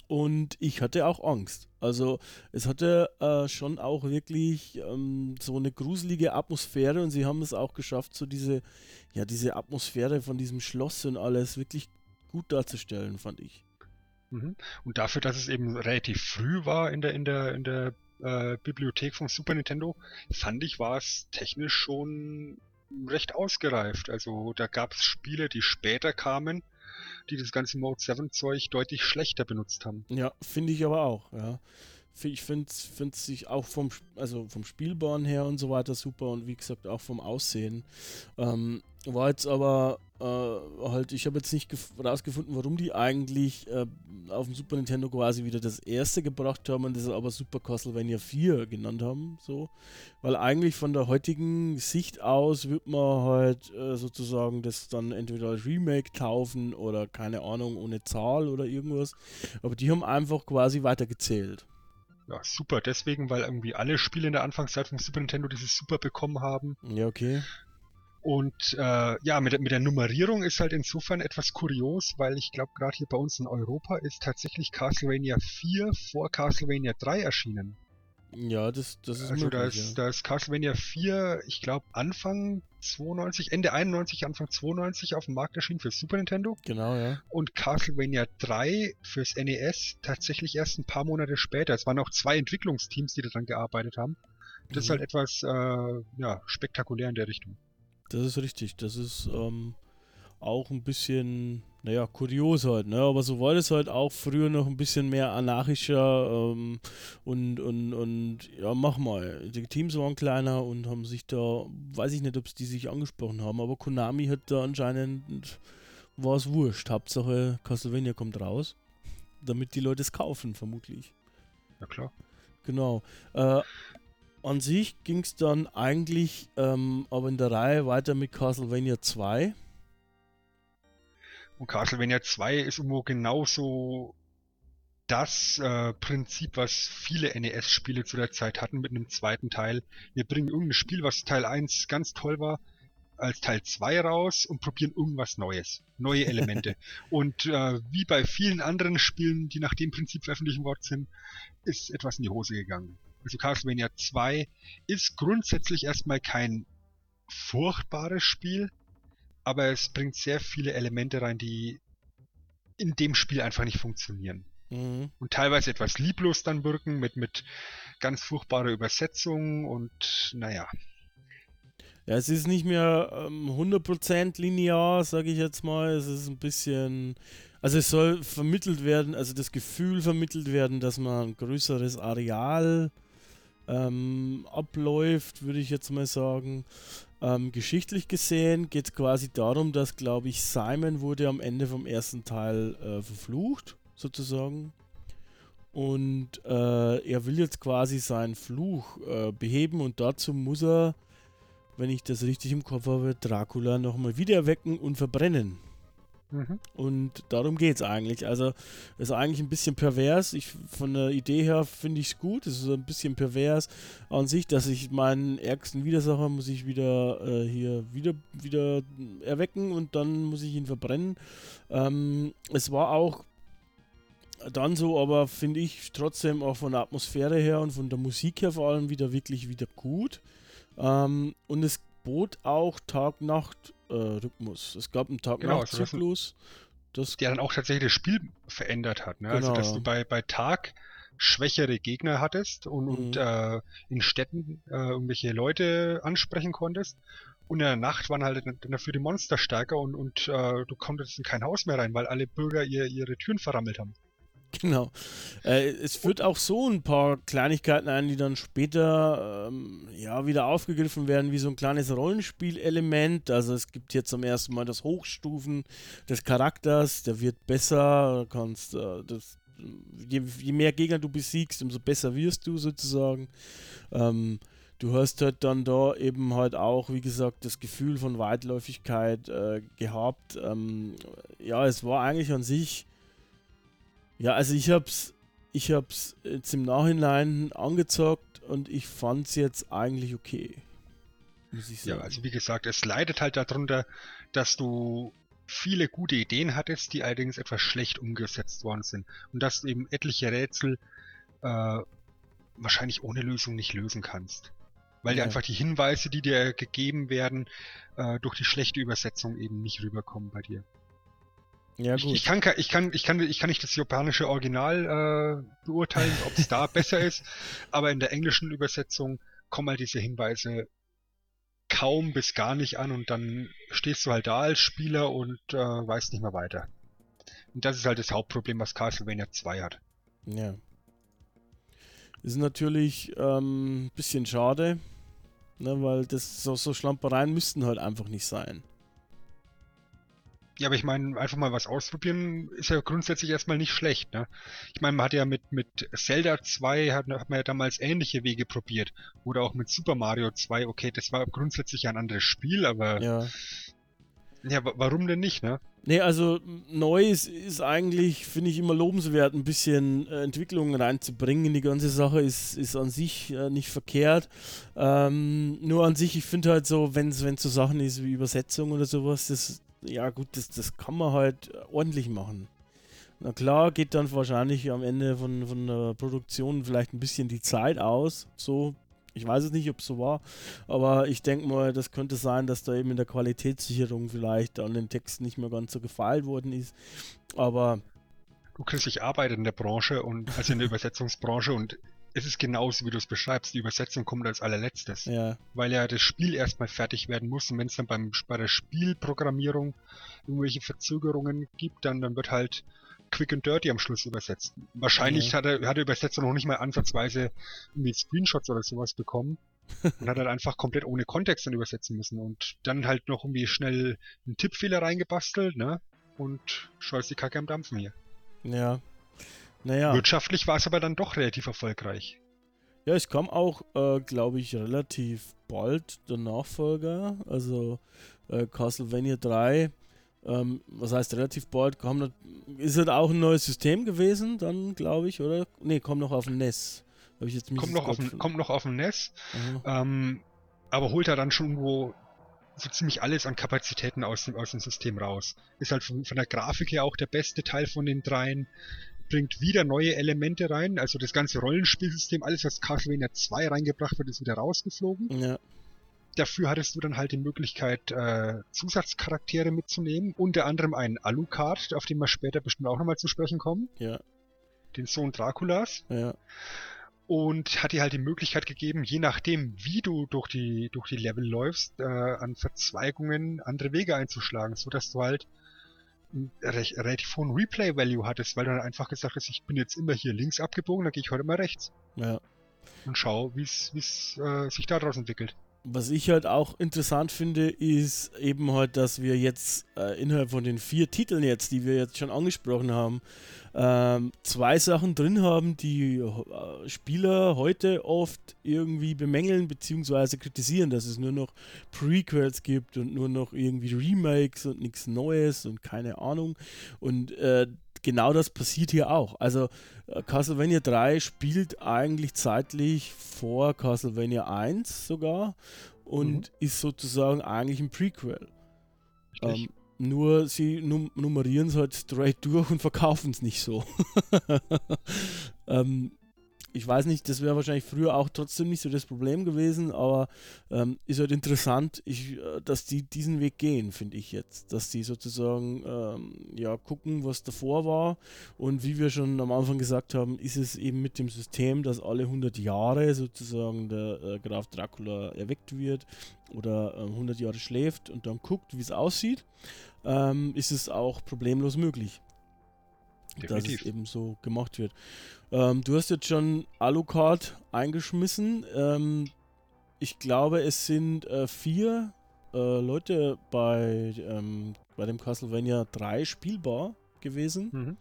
Und ich hatte auch Angst. Also es hatte äh, schon auch wirklich ähm, so eine gruselige Atmosphäre und sie haben es auch geschafft, so diese, ja, diese Atmosphäre von diesem Schloss und alles wirklich gut darzustellen, fand ich. Mhm. Und dafür, dass es eben relativ früh war in der, in der, in der äh, Bibliothek vom Super Nintendo, fand ich, war es technisch schon recht ausgereift. Also da gab es Spiele, die später kamen, die das ganze Mode 7 Zeug deutlich schlechter benutzt haben. Ja, finde ich aber auch, ja. Ich finde es sich auch vom, also vom Spielbaren her und so weiter super und wie gesagt auch vom Aussehen. Ähm, war jetzt aber äh, halt, ich habe jetzt nicht rausgefunden, warum die eigentlich äh, auf dem Super Nintendo quasi wieder das erste gebracht haben und das aber Super Castlevania 4 genannt haben. So. Weil eigentlich von der heutigen Sicht aus wird man halt äh, sozusagen das dann entweder als Remake taufen oder keine Ahnung, ohne Zahl oder irgendwas. Aber die haben einfach quasi weitergezählt. Ja, super. Deswegen, weil irgendwie alle Spiele in der Anfangszeit vom Super Nintendo dieses Super bekommen haben. Ja, okay. Und äh, ja, mit, mit der Nummerierung ist halt insofern etwas kurios, weil ich glaube, gerade hier bei uns in Europa ist tatsächlich Castlevania 4 vor Castlevania 3 erschienen. Ja, das, das ist Also möglich, da, ist, ja. da ist Castlevania 4, ich glaube Anfang 92, Ende 91, Anfang 92 auf dem Markt erschienen für Super Nintendo. Genau, ja. Und Castlevania 3 fürs NES tatsächlich erst ein paar Monate später. Es waren auch zwei Entwicklungsteams, die daran gearbeitet haben. Das ist Mhm. halt etwas äh, ja, spektakulär in der Richtung. Das ist richtig. Das ist ähm, auch ein bisschen, naja, kurios halt, ne? Aber so war das halt auch früher noch ein bisschen mehr anarchischer ähm, und, und, und ja, mach mal. Die Teams waren kleiner und haben sich da, weiß ich nicht, ob es die sich angesprochen haben, aber Konami hat da anscheinend, war es wurscht. Hauptsache Castlevania kommt raus, damit die Leute es kaufen, vermutlich. Ja klar. Genau. Äh, an sich ging es dann eigentlich ähm, aber in der Reihe weiter mit Castlevania 2. Und Castlevania 2 ist irgendwo genauso das äh, Prinzip, was viele NES-Spiele zu der Zeit hatten mit einem zweiten Teil. Wir bringen irgendein Spiel, was Teil 1 ganz toll war, als Teil 2 raus und probieren irgendwas Neues, neue Elemente. [laughs] und äh, wie bei vielen anderen Spielen, die nach dem Prinzip veröffentlicht worden sind, ist etwas in die Hose gegangen. Also Castlevania 2 ist grundsätzlich erstmal kein furchtbares Spiel, aber es bringt sehr viele Elemente rein, die in dem Spiel einfach nicht funktionieren. Mhm. Und teilweise etwas lieblos dann wirken, mit, mit ganz furchtbarer Übersetzung und naja. Ja, es ist nicht mehr ähm, 100% linear, sage ich jetzt mal. Es ist ein bisschen. Also, es soll vermittelt werden, also das Gefühl vermittelt werden, dass man ein größeres Areal ähm, abläuft, würde ich jetzt mal sagen. Ähm, geschichtlich gesehen geht es quasi darum, dass, glaube ich, Simon wurde am Ende vom ersten Teil äh, verflucht, sozusagen. Und äh, er will jetzt quasi seinen Fluch äh, beheben und dazu muss er, wenn ich das richtig im Kopf habe, Dracula nochmal wiedererwecken und verbrennen. Mhm. Und darum geht es eigentlich. Also, es ist eigentlich ein bisschen pervers. Ich, von der Idee her finde ich es gut. Es ist ein bisschen pervers an sich, dass ich meinen ärgsten Widersacher muss ich wieder äh, hier wieder, wieder erwecken und dann muss ich ihn verbrennen. Ähm, es war auch dann so, aber finde ich trotzdem auch von der Atmosphäre her und von der Musik her vor allem wieder wirklich wieder gut. Ähm, und es bot auch Tag-Nacht-Rhythmus. es gab einen Genau, also Tag-Nacht-Zyklus. Der dann auch tatsächlich das Spiel verändert hat. Ne? Also, Genau, dass ja. du bei, bei Tag schwächere Gegner hattest und, und Mhm. äh, in Städten äh, irgendwelche Leute ansprechen konntest. Und in der Nacht waren halt dafür die Monster stärker und, und äh, du konntest in kein Haus mehr rein, weil alle Bürger ihr, ihre Türen verrammelt haben. [laughs] Genau. Äh, es führt auch so ein paar Kleinigkeiten ein, die dann später ähm, ja wieder aufgegriffen werden, wie so ein kleines Rollenspielelement. Also es gibt hier zum ersten Mal das Hochstufen des Charakters, der wird besser, kannst äh, das, je, je mehr Gegner du besiegst, umso besser wirst du sozusagen. Ähm, du hast halt dann da eben halt auch, wie gesagt, das Gefühl von Weitläufigkeit äh, gehabt. Ähm, ja, es war eigentlich an sich ja, also ich hab's, ich hab's jetzt im Nachhinein angezockt und ich fand's jetzt eigentlich okay. Muss ich Ja, sagen. also wie gesagt, es leidet halt darunter, dass du viele gute Ideen hattest, die allerdings etwas schlecht umgesetzt worden sind. Und dass du eben etliche Rätsel äh, wahrscheinlich ohne Lösung nicht lösen kannst. Weil dir Ja. einfach die Hinweise, die dir gegeben werden, äh, durch die schlechte Übersetzung eben nicht rüberkommen bei dir. Ja, Ich, gut. ich, kann, ke- ich, kann, ich, kann, ich kann nicht das japanische Original äh, beurteilen, ob es da [laughs] besser ist, aber in der englischen Übersetzung kommen halt diese Hinweise kaum bis gar nicht an und dann stehst du halt da als Spieler und äh, weißt nicht mehr weiter. Und das ist halt das Hauptproblem, was Castlevania 2 hat. ja. Ist natürlich ähm, ein bisschen schade, ne, weil das so, so Schlampereien müssten halt einfach nicht sein. Ja, aber ich meine, einfach mal was ausprobieren ist ja grundsätzlich erstmal nicht schlecht, ne? Ich meine, man hat ja mit, mit Zelda 2 hat, hat man ja damals ähnliche Wege probiert. Oder auch mit Super Mario 2, okay, das war grundsätzlich ein anderes Spiel, aber ja, Ja. wa- warum denn nicht, ne? Nee, also m, neu ist, eigentlich, finde ich, immer lobenswert, ein bisschen äh, Entwicklung reinzubringen. in Die ganze Sache ist, ist an sich äh, nicht verkehrt. Ähm, nur an sich, ich finde halt so, wenn es so Sachen ist wie Übersetzung oder sowas, das, ja gut, das, das kann man halt ordentlich machen. Na klar, geht dann wahrscheinlich am Ende von, von der Produktion vielleicht ein bisschen die Zeit aus. So, ich weiß es nicht, ob es so war, aber ich denke mal, das könnte sein, dass da eben in der Qualitätssicherung vielleicht an den Texten nicht mehr ganz so gefeilt worden ist. Aber Du Chris, ich arbeite in der Branche und also in der [laughs] Übersetzungsbranche und es ist genauso, wie du es beschreibst. Die Übersetzung kommt als allerletztes. ja, weil ja das Spiel erstmal fertig werden muss und wenn es dann beim, bei der Spielprogrammierung irgendwelche Verzögerungen gibt, dann, dann wird halt quick and dirty am Schluss übersetzt. Wahrscheinlich Ja. hat, der, hat der Übersetzer noch nicht mal ansatzweise irgendwie Screenshots oder sowas bekommen [laughs] und hat halt einfach komplett ohne Kontext dann übersetzen müssen und dann halt noch irgendwie schnell einen Tippfehler reingebastelt, ne? Und schon ist die Kacke am Dampfen hier. ja. Naja, Wirtschaftlich war es aber dann doch relativ erfolgreich. ja, es kam auch, äh, glaube ich, relativ bald der Nachfolger, also äh, Castlevania 3. Ähm, was heißt relativ bald? Kam ist halt auch ein neues System gewesen, dann glaube ich, oder? Ne, kommt noch auf den NES. Hab ich jetzt Kommt noch, auf den, kommt noch auf den NES. Ähm, aber holt er dann schon irgendwo so ziemlich alles an Kapazitäten aus dem, aus dem System raus. Ist halt von, von der Grafik her auch der beste Teil von den dreien. Bringt wieder neue Elemente rein, also das ganze Rollenspielsystem, alles was Castlevania 2 reingebracht wird, ist wieder rausgeflogen. Ja, Dafür hattest du dann halt die Möglichkeit, äh, Zusatzcharaktere mitzunehmen, unter anderem einen Alucard, auf den wir später bestimmt auch nochmal zu sprechen kommen, ja, den Sohn Draculas. ja, und hat dir halt die Möglichkeit gegeben, je nachdem, wie du durch die, durch die Level läufst, äh, an Verzweigungen andere Wege einzuschlagen, so dass du halt recht, relativ hohen Replay-Value hattest, weil du dann einfach gesagt hast, ich bin jetzt immer hier links abgebogen, dann gehe ich heute mal rechts ja. und schau, wie es äh, sich daraus entwickelt. Was ich halt auch interessant finde, ist eben halt, dass wir jetzt äh, innerhalb von den vier Titeln jetzt, die wir jetzt schon angesprochen haben, ähm, zwei Sachen drin haben, die äh, Spieler heute oft irgendwie bemängeln bzw. kritisieren, dass es nur noch Prequels gibt und nur noch irgendwie Remakes und nichts Neues und keine Ahnung. Und äh, genau das passiert hier auch. Also äh, Castlevania 3 spielt eigentlich zeitlich vor Castlevania 1 sogar und ist sozusagen eigentlich ein Prequel. Ähm, nur sie num nummerieren es halt straight [laughs] durch und verkaufen es nicht so. [laughs] ähm, ich weiß nicht, das wäre wahrscheinlich früher auch trotzdem nicht so das Problem gewesen, aber ähm, ist halt interessant, ich, äh, dass die diesen Weg gehen, finde ich jetzt. Dass die sozusagen ähm, ja gucken, was davor war und wie wir schon am Anfang gesagt haben, ist es eben mit dem System, dass alle 100 Jahre sozusagen der äh, Graf Dracula erweckt wird oder äh, 100 Jahre schläft und dann guckt, wie es aussieht, ähm, ist es auch problemlos möglich. Definitiv. Dass es eben so gemacht wird. Ähm, du hast jetzt schon Alucard eingeschmissen. Ähm, ich glaube, es sind äh, vier äh, Leute bei, ähm, bei dem Castlevania 3 spielbar gewesen. Mhm.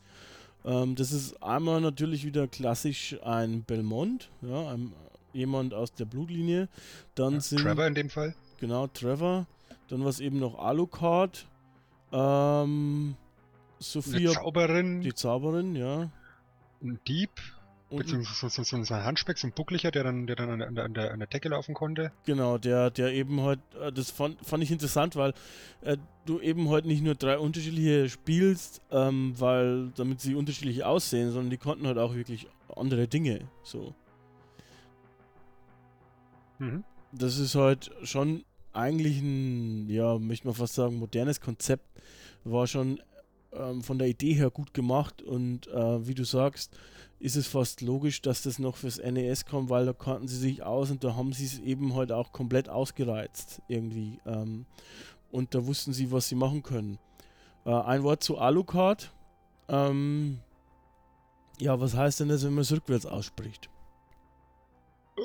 Ähm, das ist einmal natürlich wieder klassisch ein Belmont, ja, ein, jemand aus der Blutlinie. Dann ja, sind, Trevor in dem Fall. Genau, Trevor. Dann war es eben noch Alucard. Ähm, Sophia. Die Zauberin. Die Zauberin, ja ein Dieb, beziehungsweise so, so, so, ein Handspeck, so ein Bucklicher, der dann, der dann an, der, an, der, an der Decke laufen konnte. Genau, der, der eben halt, äh, das fand, fand ich interessant, weil äh, du eben heute halt nicht nur drei unterschiedliche spielst, ähm, weil damit sie unterschiedlich aussehen, sondern die konnten halt auch wirklich andere Dinge. So. Mhm. Das ist halt schon eigentlich ein, ja, möchte man fast sagen, modernes Konzept. War schon ähm, von der Idee her gut gemacht und äh, wie du sagst, ist es fast logisch, dass das noch fürs NES kommt, weil da kannten sie sich aus und da haben sie es eben halt auch komplett ausgereizt irgendwie. Ähm, und da wussten sie, was sie machen können. Äh, ein Wort zu Alucard. Ähm, ja, was heißt denn das, wenn man es rückwärts ausspricht? Äh,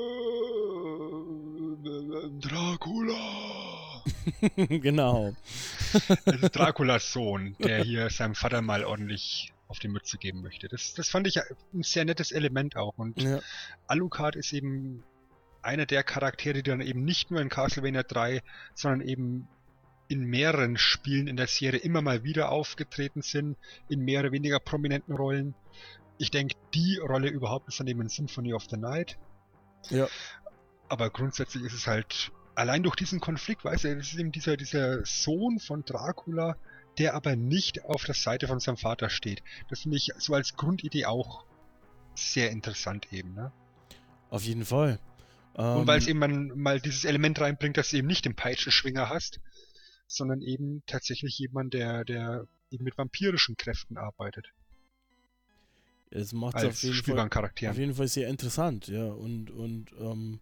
Dracula! [laughs] genau. Das ist Draculas Sohn, der hier seinem Vater mal ordentlich auf die Mütze geben möchte. Das, das fand ich ein sehr nettes Element auch. Und ja. Alucard ist eben einer der Charaktere, die dann eben nicht nur in Castlevania 3, sondern eben in mehreren Spielen in der Serie immer mal wieder aufgetreten sind, in mehr oder weniger prominenten Rollen. Ich denke, die Rolle überhaupt ist dann eben in Symphony of the Night. Ja. Aber grundsätzlich ist es halt allein durch diesen Konflikt, weißt du, das ist eben dieser, dieser Sohn von Dracula, der aber nicht auf der Seite von seinem Vater steht. Das finde ich so als Grundidee auch sehr interessant eben, ne? Auf jeden Fall. Und weil es ähm, eben man, mal dieses Element reinbringt, dass du eben nicht den Peitschenschwinger hast, sondern eben tatsächlich jemand, der, der eben mit vampirischen Kräften arbeitet. Es macht auf jeden, Fall, auf jeden Fall sehr interessant, ja. Und, und ähm,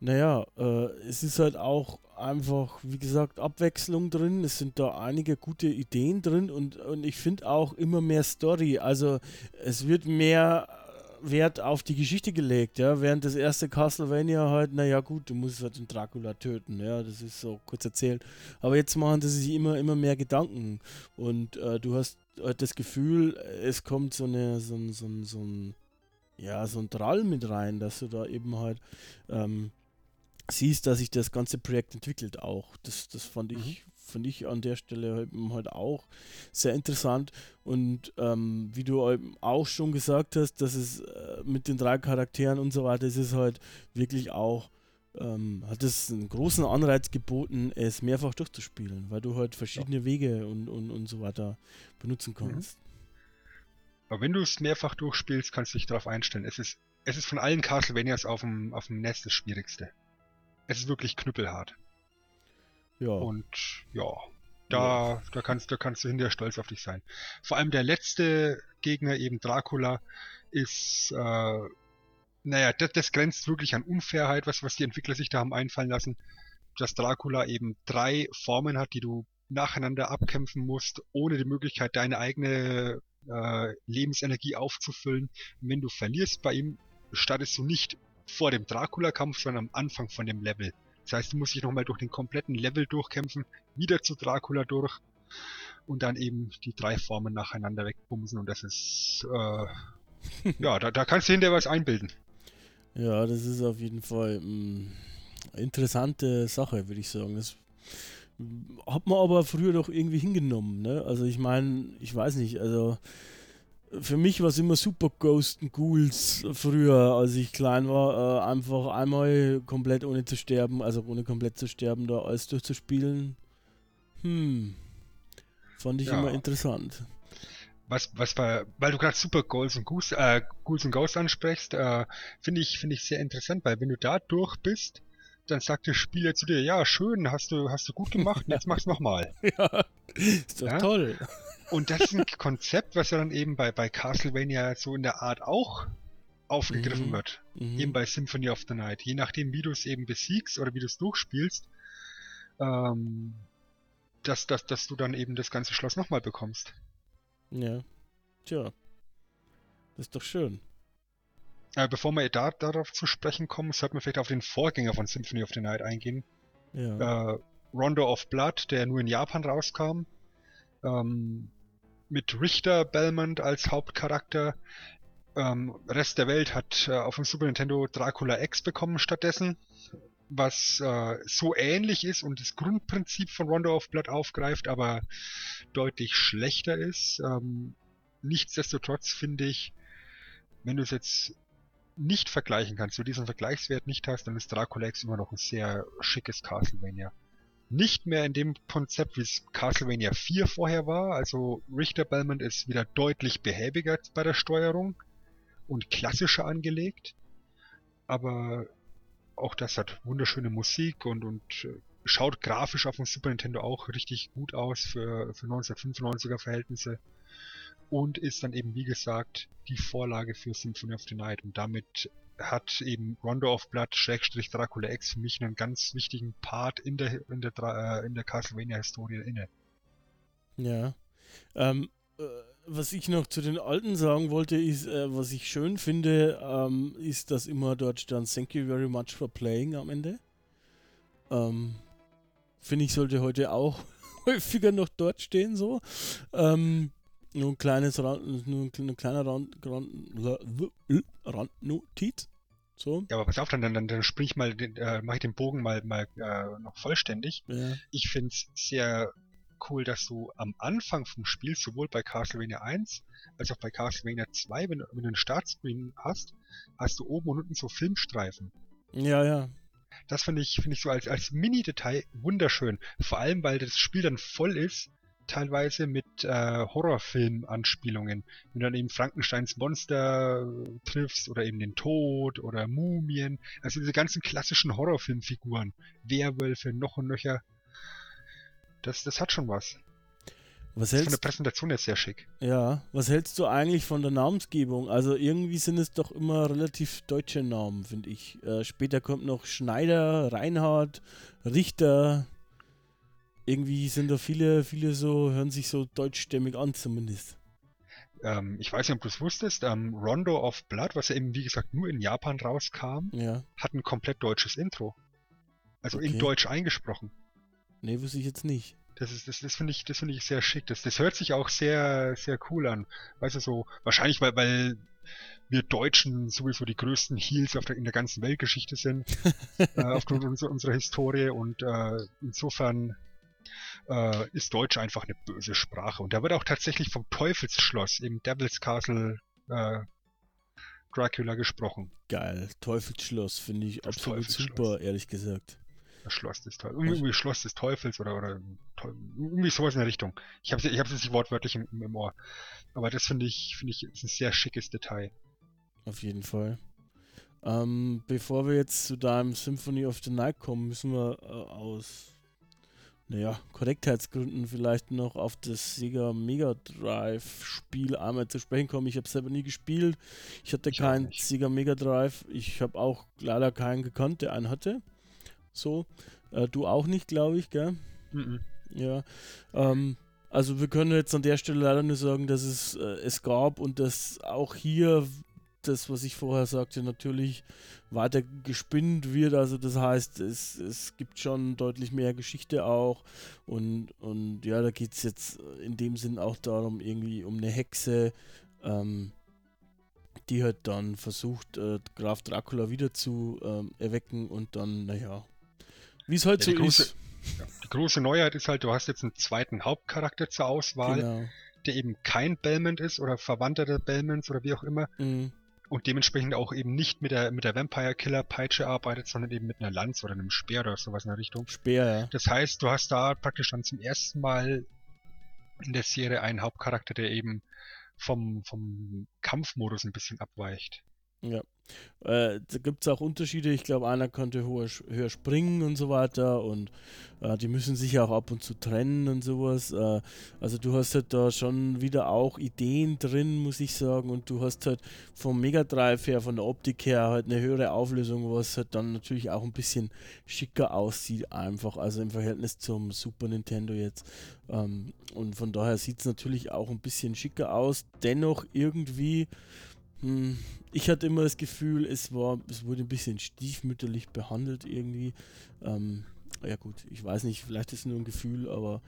naja, äh, es ist halt auch einfach, wie gesagt, Abwechslung drin. Es sind da einige gute Ideen drin und, und ich finde auch immer mehr Story. Also es wird mehr Wert auf die Geschichte gelegt, ja. Während das erste Castlevania halt, naja gut, du musst halt den Dracula töten, ja, das ist so kurz erzählt. Aber jetzt machen sie sich immer, immer mehr Gedanken und äh, du hast halt das Gefühl, es kommt so eine, so, so, so ein, ja, so ein Drall mit rein, dass du da eben halt ähm, siehst, dass sich das ganze Projekt entwickelt auch. Das, das fand ich, mhm. fand ich an der Stelle halt auch sehr interessant. Und ähm, wie du auch schon gesagt hast, dass es äh, mit den drei Charakteren und so weiter, ist es halt wirklich auch, ähm, hat es einen großen Anreiz geboten, es mehrfach durchzuspielen, weil du halt verschiedene ja. Wege und, und, und so weiter benutzen mhm. kannst. Mhm. Aber wenn du es mehrfach durchspielst, kannst du dich darauf einstellen. Es ist, es ist von allen Castlevanias auf dem, auf dem NES das Schwierigste es ist wirklich knüppelhart. Ja. Und ja, da, ja. da kannst, da kannst du hinterher stolz auf dich sein. Vor allem der letzte Gegner, eben Dracula, ist, äh, naja, das, das grenzt wirklich an Unfairheit, was, was die Entwickler sich da haben einfallen lassen, dass Dracula eben drei Formen hat, die du nacheinander abkämpfen musst, ohne die Möglichkeit, deine eigene äh, Lebensenergie aufzufüllen. Und wenn du verlierst bei ihm, startest du nicht vor dem Dracula-Kampf, sondern am Anfang von dem Level. Das heißt, du musst dich nochmal durch den kompletten Level durchkämpfen, wieder zu Dracula durch und dann eben die drei Formen nacheinander wegbumsen und das ist, äh, [laughs] ja, da, da kannst du hinterher was einbilden. Ja, das ist auf jeden Fall eine mm, interessante Sache, würde ich sagen. Das hat man aber früher doch irgendwie hingenommen, ne? Also ich meine, ich weiß nicht, also für mich war es immer super Ghost and Ghouls früher, als ich klein war, äh, einfach einmal komplett ohne zu sterben, also ohne komplett zu sterben, da alles durchzuspielen. Hm. Fand ich ja. immer interessant. was, was war, weil du gerade Super Ghouls und Goose, äh, Ghouls and Ghosts ansprichst, äh, finde ich, finde ich sehr interessant, weil wenn du da durch bist, dann sagt das Spiel ja zu dir, ja, schön, hast du, hast du gut gemacht, [laughs] jetzt mach's nochmal. [laughs] ja, ist doch Ja? toll. Und das ist ein Konzept, was ja dann eben bei, bei Castlevania so in der Art auch aufgegriffen Mhm. wird. Mhm. Eben bei Symphony of the Night. Je nachdem, wie du es eben besiegst oder wie du es durchspielst, ähm, dass, dass, dass du dann eben das ganze Schloss nochmal bekommst. Ja. Tja. Das ist doch schön. Äh, bevor wir da, darauf zu sprechen kommen, sollten wir vielleicht auf den Vorgänger von Symphony of the Night eingehen. Ja. Äh, Rondo of Blood, der nur in Japan rauskam. Ähm, mit Richter Belmont als Hauptcharakter. Ähm, Rest der Welt hat äh, auf dem Super Nintendo Dracula X bekommen stattdessen, was äh, so ähnlich ist und das Grundprinzip von Rondo of Blood aufgreift, aber deutlich schlechter ist. Ähm, nichtsdestotrotz finde ich, wenn du es jetzt nicht vergleichen kannst, du diesen Vergleichswert nicht hast, dann ist Dracula X immer noch ein sehr schickes Castlevania. Nicht mehr in dem Konzept, wie es Castlevania 4 vorher war, also Richter Belmont ist wieder deutlich behäbiger bei der Steuerung und klassischer angelegt, aber auch das hat wunderschöne Musik und, und äh, schaut grafisch auf dem Super Nintendo auch richtig gut aus für, für 1995er Verhältnisse und ist dann eben, wie gesagt, die Vorlage für Symphony of the Night. Und damit hat eben Rondo of Blood Schrägstrich Dracula X für mich einen ganz wichtigen Part in der, in der, äh, in der Castlevania-Historie inne. Ja. Ähm, äh, was ich noch zu den Alten sagen wollte, ist, äh, was ich schön finde, ähm, ist, dass immer dort stand, thank you very much for playing am Ende. Ähm, finde ich, sollte heute auch [laughs] häufiger noch dort stehen, so. Ähm, nur ein kleines Rand, nur ein kleiner- Rand, Rand, Randnotiz. So. Ja, aber pass auf, dann, dann, dann, sprich ich mal, den, äh, mach ich den Bogen mal, mal äh, noch vollständig. Ja. Ich find's sehr cool, dass du am Anfang vom Spiel, sowohl bei Castlevania 1 als auch bei Castlevania 2, wenn, du- wenn du einen Startscreen hast, hast du oben und unten so Filmstreifen. ja, ja. Das finde ich, finde ich so als, als Mini-Detail wunderschön. Vor allem, weil das Spiel dann voll ist, teilweise mit äh, Horrorfilm-Anspielungen. Wenn du dann eben Frankensteins Monster äh, triffst oder eben den Tod oder Mumien. Also diese ganzen klassischen Horrorfilmfiguren. Werwölfe, noch und nöcher. Das, das hat schon was. Was Das ist von der hältst, Präsentation jetzt sehr schick. ja, was hältst du eigentlich von der Namensgebung? Also irgendwie sind es doch immer relativ deutsche Namen, finde ich. Äh, später kommt noch Schneider, Reinhard, Richter. Irgendwie sind da viele, viele so, hören sich so deutschstämmig an zumindest. Ähm, ich weiß nicht, ob du es wusstest, ähm, Rondo of Blood, was ja eben wie gesagt nur in Japan rauskam, Ja. hat ein komplett deutsches Intro. Also in Okay. Deutsch eingesprochen. Nee, wusste ich jetzt nicht. Das ist, das, das finde ich, das finde ich sehr schick. Das, das hört sich auch sehr, sehr cool an. Weißt du, so, wahrscheinlich, weil, weil wir Deutschen sowieso die größten Heels auf der, in der ganzen Weltgeschichte sind, [laughs] äh, aufgrund unserer, unserer Historie und äh, insofern äh, ist Deutsch einfach eine böse Sprache. Und da wird auch tatsächlich vom Teufelsschloss im Devil's Castle äh, Dracula gesprochen. Geil. Teufelsschloss finde ich Das absolut super, ehrlich gesagt. Das Schloss des Teufels. Irgendwie Schloss des Teufels oder, oder irgendwie sowas in der Richtung. Ich habe ich hab's jetzt nicht wortwörtlich im, im Ohr. Aber das finde ich, finde ich, ist ein sehr schickes Detail. Auf jeden Fall. Ähm, bevor wir jetzt zu deinem Symphony of the Night kommen, müssen wir äh, aus, naja, Korrektheitsgründen vielleicht noch auf das Sega Mega Drive Spiel einmal zu sprechen kommen. Ich habe selber nie gespielt. Ich hatte Ich keinen. Sega Mega Drive. Ich habe auch leider keinen gekannt, der einen hatte. So. Äh, du auch nicht, glaube ich, gell? Mhm. Ja, ähm, also wir können jetzt an der Stelle leider nur sagen, dass es äh, es gab und dass auch hier das, was ich vorher sagte, natürlich weiter gespinnt wird. Also das heißt, es, es gibt schon deutlich mehr Geschichte auch und, und ja, da geht es jetzt in dem Sinn auch darum, irgendwie um eine Hexe, ähm, die halt dann versucht, äh, Graf Dracula wieder zu ähm, erwecken und dann, naja, wie es halt Ja, so große- ist. Die große Neuheit ist halt, du hast jetzt einen zweiten Hauptcharakter zur Auswahl, Genau. der eben kein Belmont ist oder Verwandter der Belmonts oder wie auch immer Mhm. Und dementsprechend auch eben nicht mit der, mit der Vampire Killer Peitsche arbeitet, sondern eben mit einer Lanze oder einem Speer oder sowas in der Richtung. Speer, ja. Das heißt, du hast da praktisch dann zum ersten Mal in der Serie einen Hauptcharakter, der eben vom, vom Kampfmodus ein bisschen abweicht. Ja. Äh, da gibt es auch Unterschiede. Ich glaube, einer konnte höher, höher, springen und so weiter und äh, die müssen sich auch ab und zu trennen und sowas. Äh, also du hast halt da schon wieder auch Ideen drin, muss ich sagen. Und du hast halt vom Mega Drive her, von der Optik her halt eine höhere Auflösung, was halt dann natürlich auch ein bisschen schicker aussieht einfach. Also im Verhältnis zum Super Nintendo jetzt. Ähm, und von daher sieht es natürlich auch ein bisschen schicker aus. Dennoch irgendwie ich hatte immer das Gefühl, es war, es wurde ein bisschen stiefmütterlich behandelt irgendwie. Ähm, ja gut, ich weiß nicht, vielleicht ist es nur ein Gefühl, aber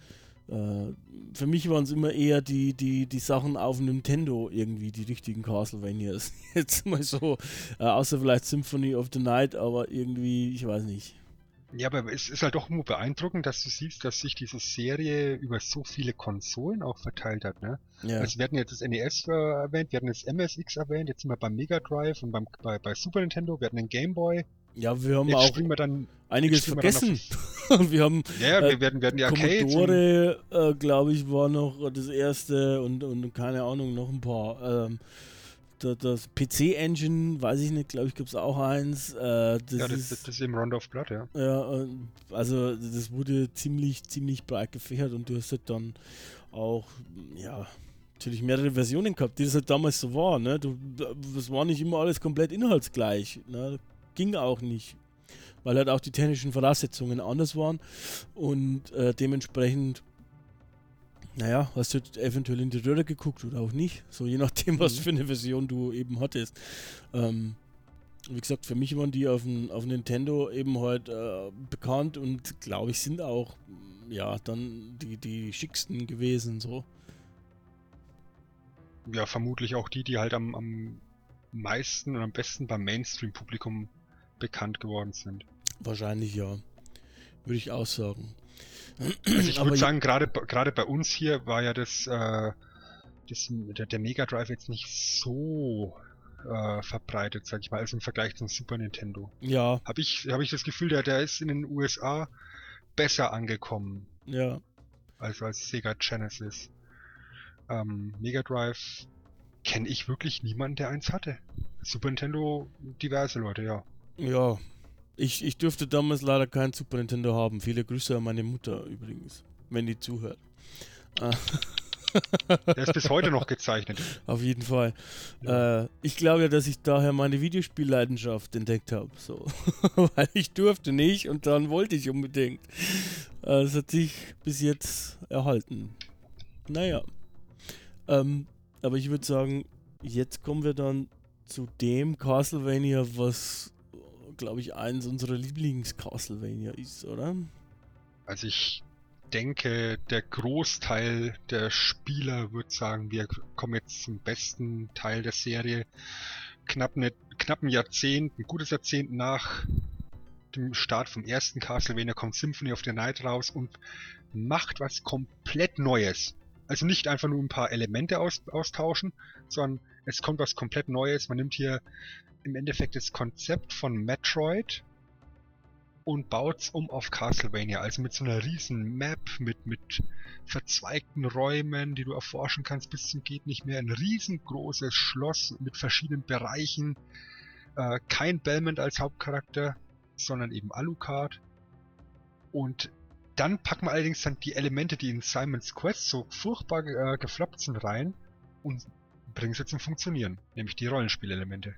äh, für mich waren es immer eher die, die, die Sachen auf Nintendo irgendwie, die richtigen Castlevanias. [laughs] Jetzt mal so, äh, außer vielleicht Symphony of the Night, aber irgendwie, ich weiß nicht. Ja, aber es ist halt doch immer beeindruckend, dass du siehst, dass sich diese Serie über so viele Konsolen auch verteilt hat, ne? Ja. Also wir hatten jetzt das NES äh, erwähnt, wir hatten das MSX erwähnt, jetzt sind wir beim Mega Drive und beim, bei, bei Super Nintendo, wir hatten den Game Boy. Ja, wir haben jetzt auch wir dann, einiges vergessen. [laughs] Wir, wir, haben ja, wir werden, werden die Commodore, äh, glaube ich, war noch das erste und, und keine Ahnung, noch ein paar. Ähm, das PC-Engine, weiß ich nicht, glaube ich, gibt es auch eins. Äh, das ja, das, ist, das ist im Round of Blood, ja. Ja, also das wurde ziemlich, ziemlich breit gefächert und du hast halt dann auch, ja, natürlich mehrere Versionen gehabt, die das halt damals so war, ne? Du, das war nicht immer alles komplett inhaltsgleich, ne? Ging auch nicht. Weil halt auch die technischen Voraussetzungen anders waren und äh, dementsprechend naja, hast du eventuell in die Röhre geguckt oder auch nicht. So je nachdem, was mhm. für eine Version du eben hattest. Ähm, wie gesagt, für mich waren die auf, dem, auf Nintendo eben halt äh, bekannt und glaube ich sind auch ja dann die, die schicksten gewesen so. Ja, vermutlich auch die, die halt am, am meisten und am besten beim Mainstream-Publikum bekannt geworden sind. Wahrscheinlich ja. Würde ich auch sagen. Also ich würde sagen, gerade gerade bei uns hier war ja das, äh, das der, der, Mega Drive jetzt nicht so äh, verbreitet, sag ich mal, also im Vergleich zum Super Nintendo. Ja. Habe ich, hab ich das Gefühl, der, der ist in den USA besser angekommen. Ja. Als als Sega Genesis. Ähm, Mega Drive kenne ich wirklich niemanden, der eins hatte. Super Nintendo diverse Leute, ja. Ja, ich, ich dürfte damals leider kein Super Nintendo haben. Viele Grüße an meine Mutter übrigens, wenn die zuhört. [laughs] Der ist bis heute noch gezeichnet. Auf jeden Fall. Ja. Äh, ich glaube ja, dass ich daher meine Videospielleidenschaft entdeckt habe. So. [laughs] Weil ich durfte nicht und dann wollte ich unbedingt. Äh, es hat sich bis jetzt erhalten. Naja. Ähm, aber ich würde sagen, jetzt kommen wir dann zu dem Castlevania, was glaube ich, eins unserer Lieblings-Castlevania ist, oder? Also ich denke, der Großteil der Spieler wird sagen, wir kommen jetzt zum besten Teil der Serie. Knapp, ne, knapp ein Jahrzehnt, ein gutes Jahrzehnt nach dem Start vom ersten Castlevania kommt Symphony of the Night raus und macht was komplett Neues. Also nicht einfach nur ein paar Elemente aus, austauschen, sondern es kommt was komplett Neues. Man nimmt hier im Endeffekt das Konzept von Metroid und baut es um auf Castlevania. Also mit so einer riesen Map, mit, mit verzweigten Räumen, die du erforschen kannst bis zum geht nicht mehr. Ein riesengroßes Schloss mit verschiedenen Bereichen. Äh, kein Belmont als Hauptcharakter, sondern eben Alucard. Und dann packen wir allerdings dann die Elemente, die in Simon's Quest so furchtbar äh, gefloppt sind, rein und bringen sie zum Funktionieren. Nämlich die Rollenspielelemente.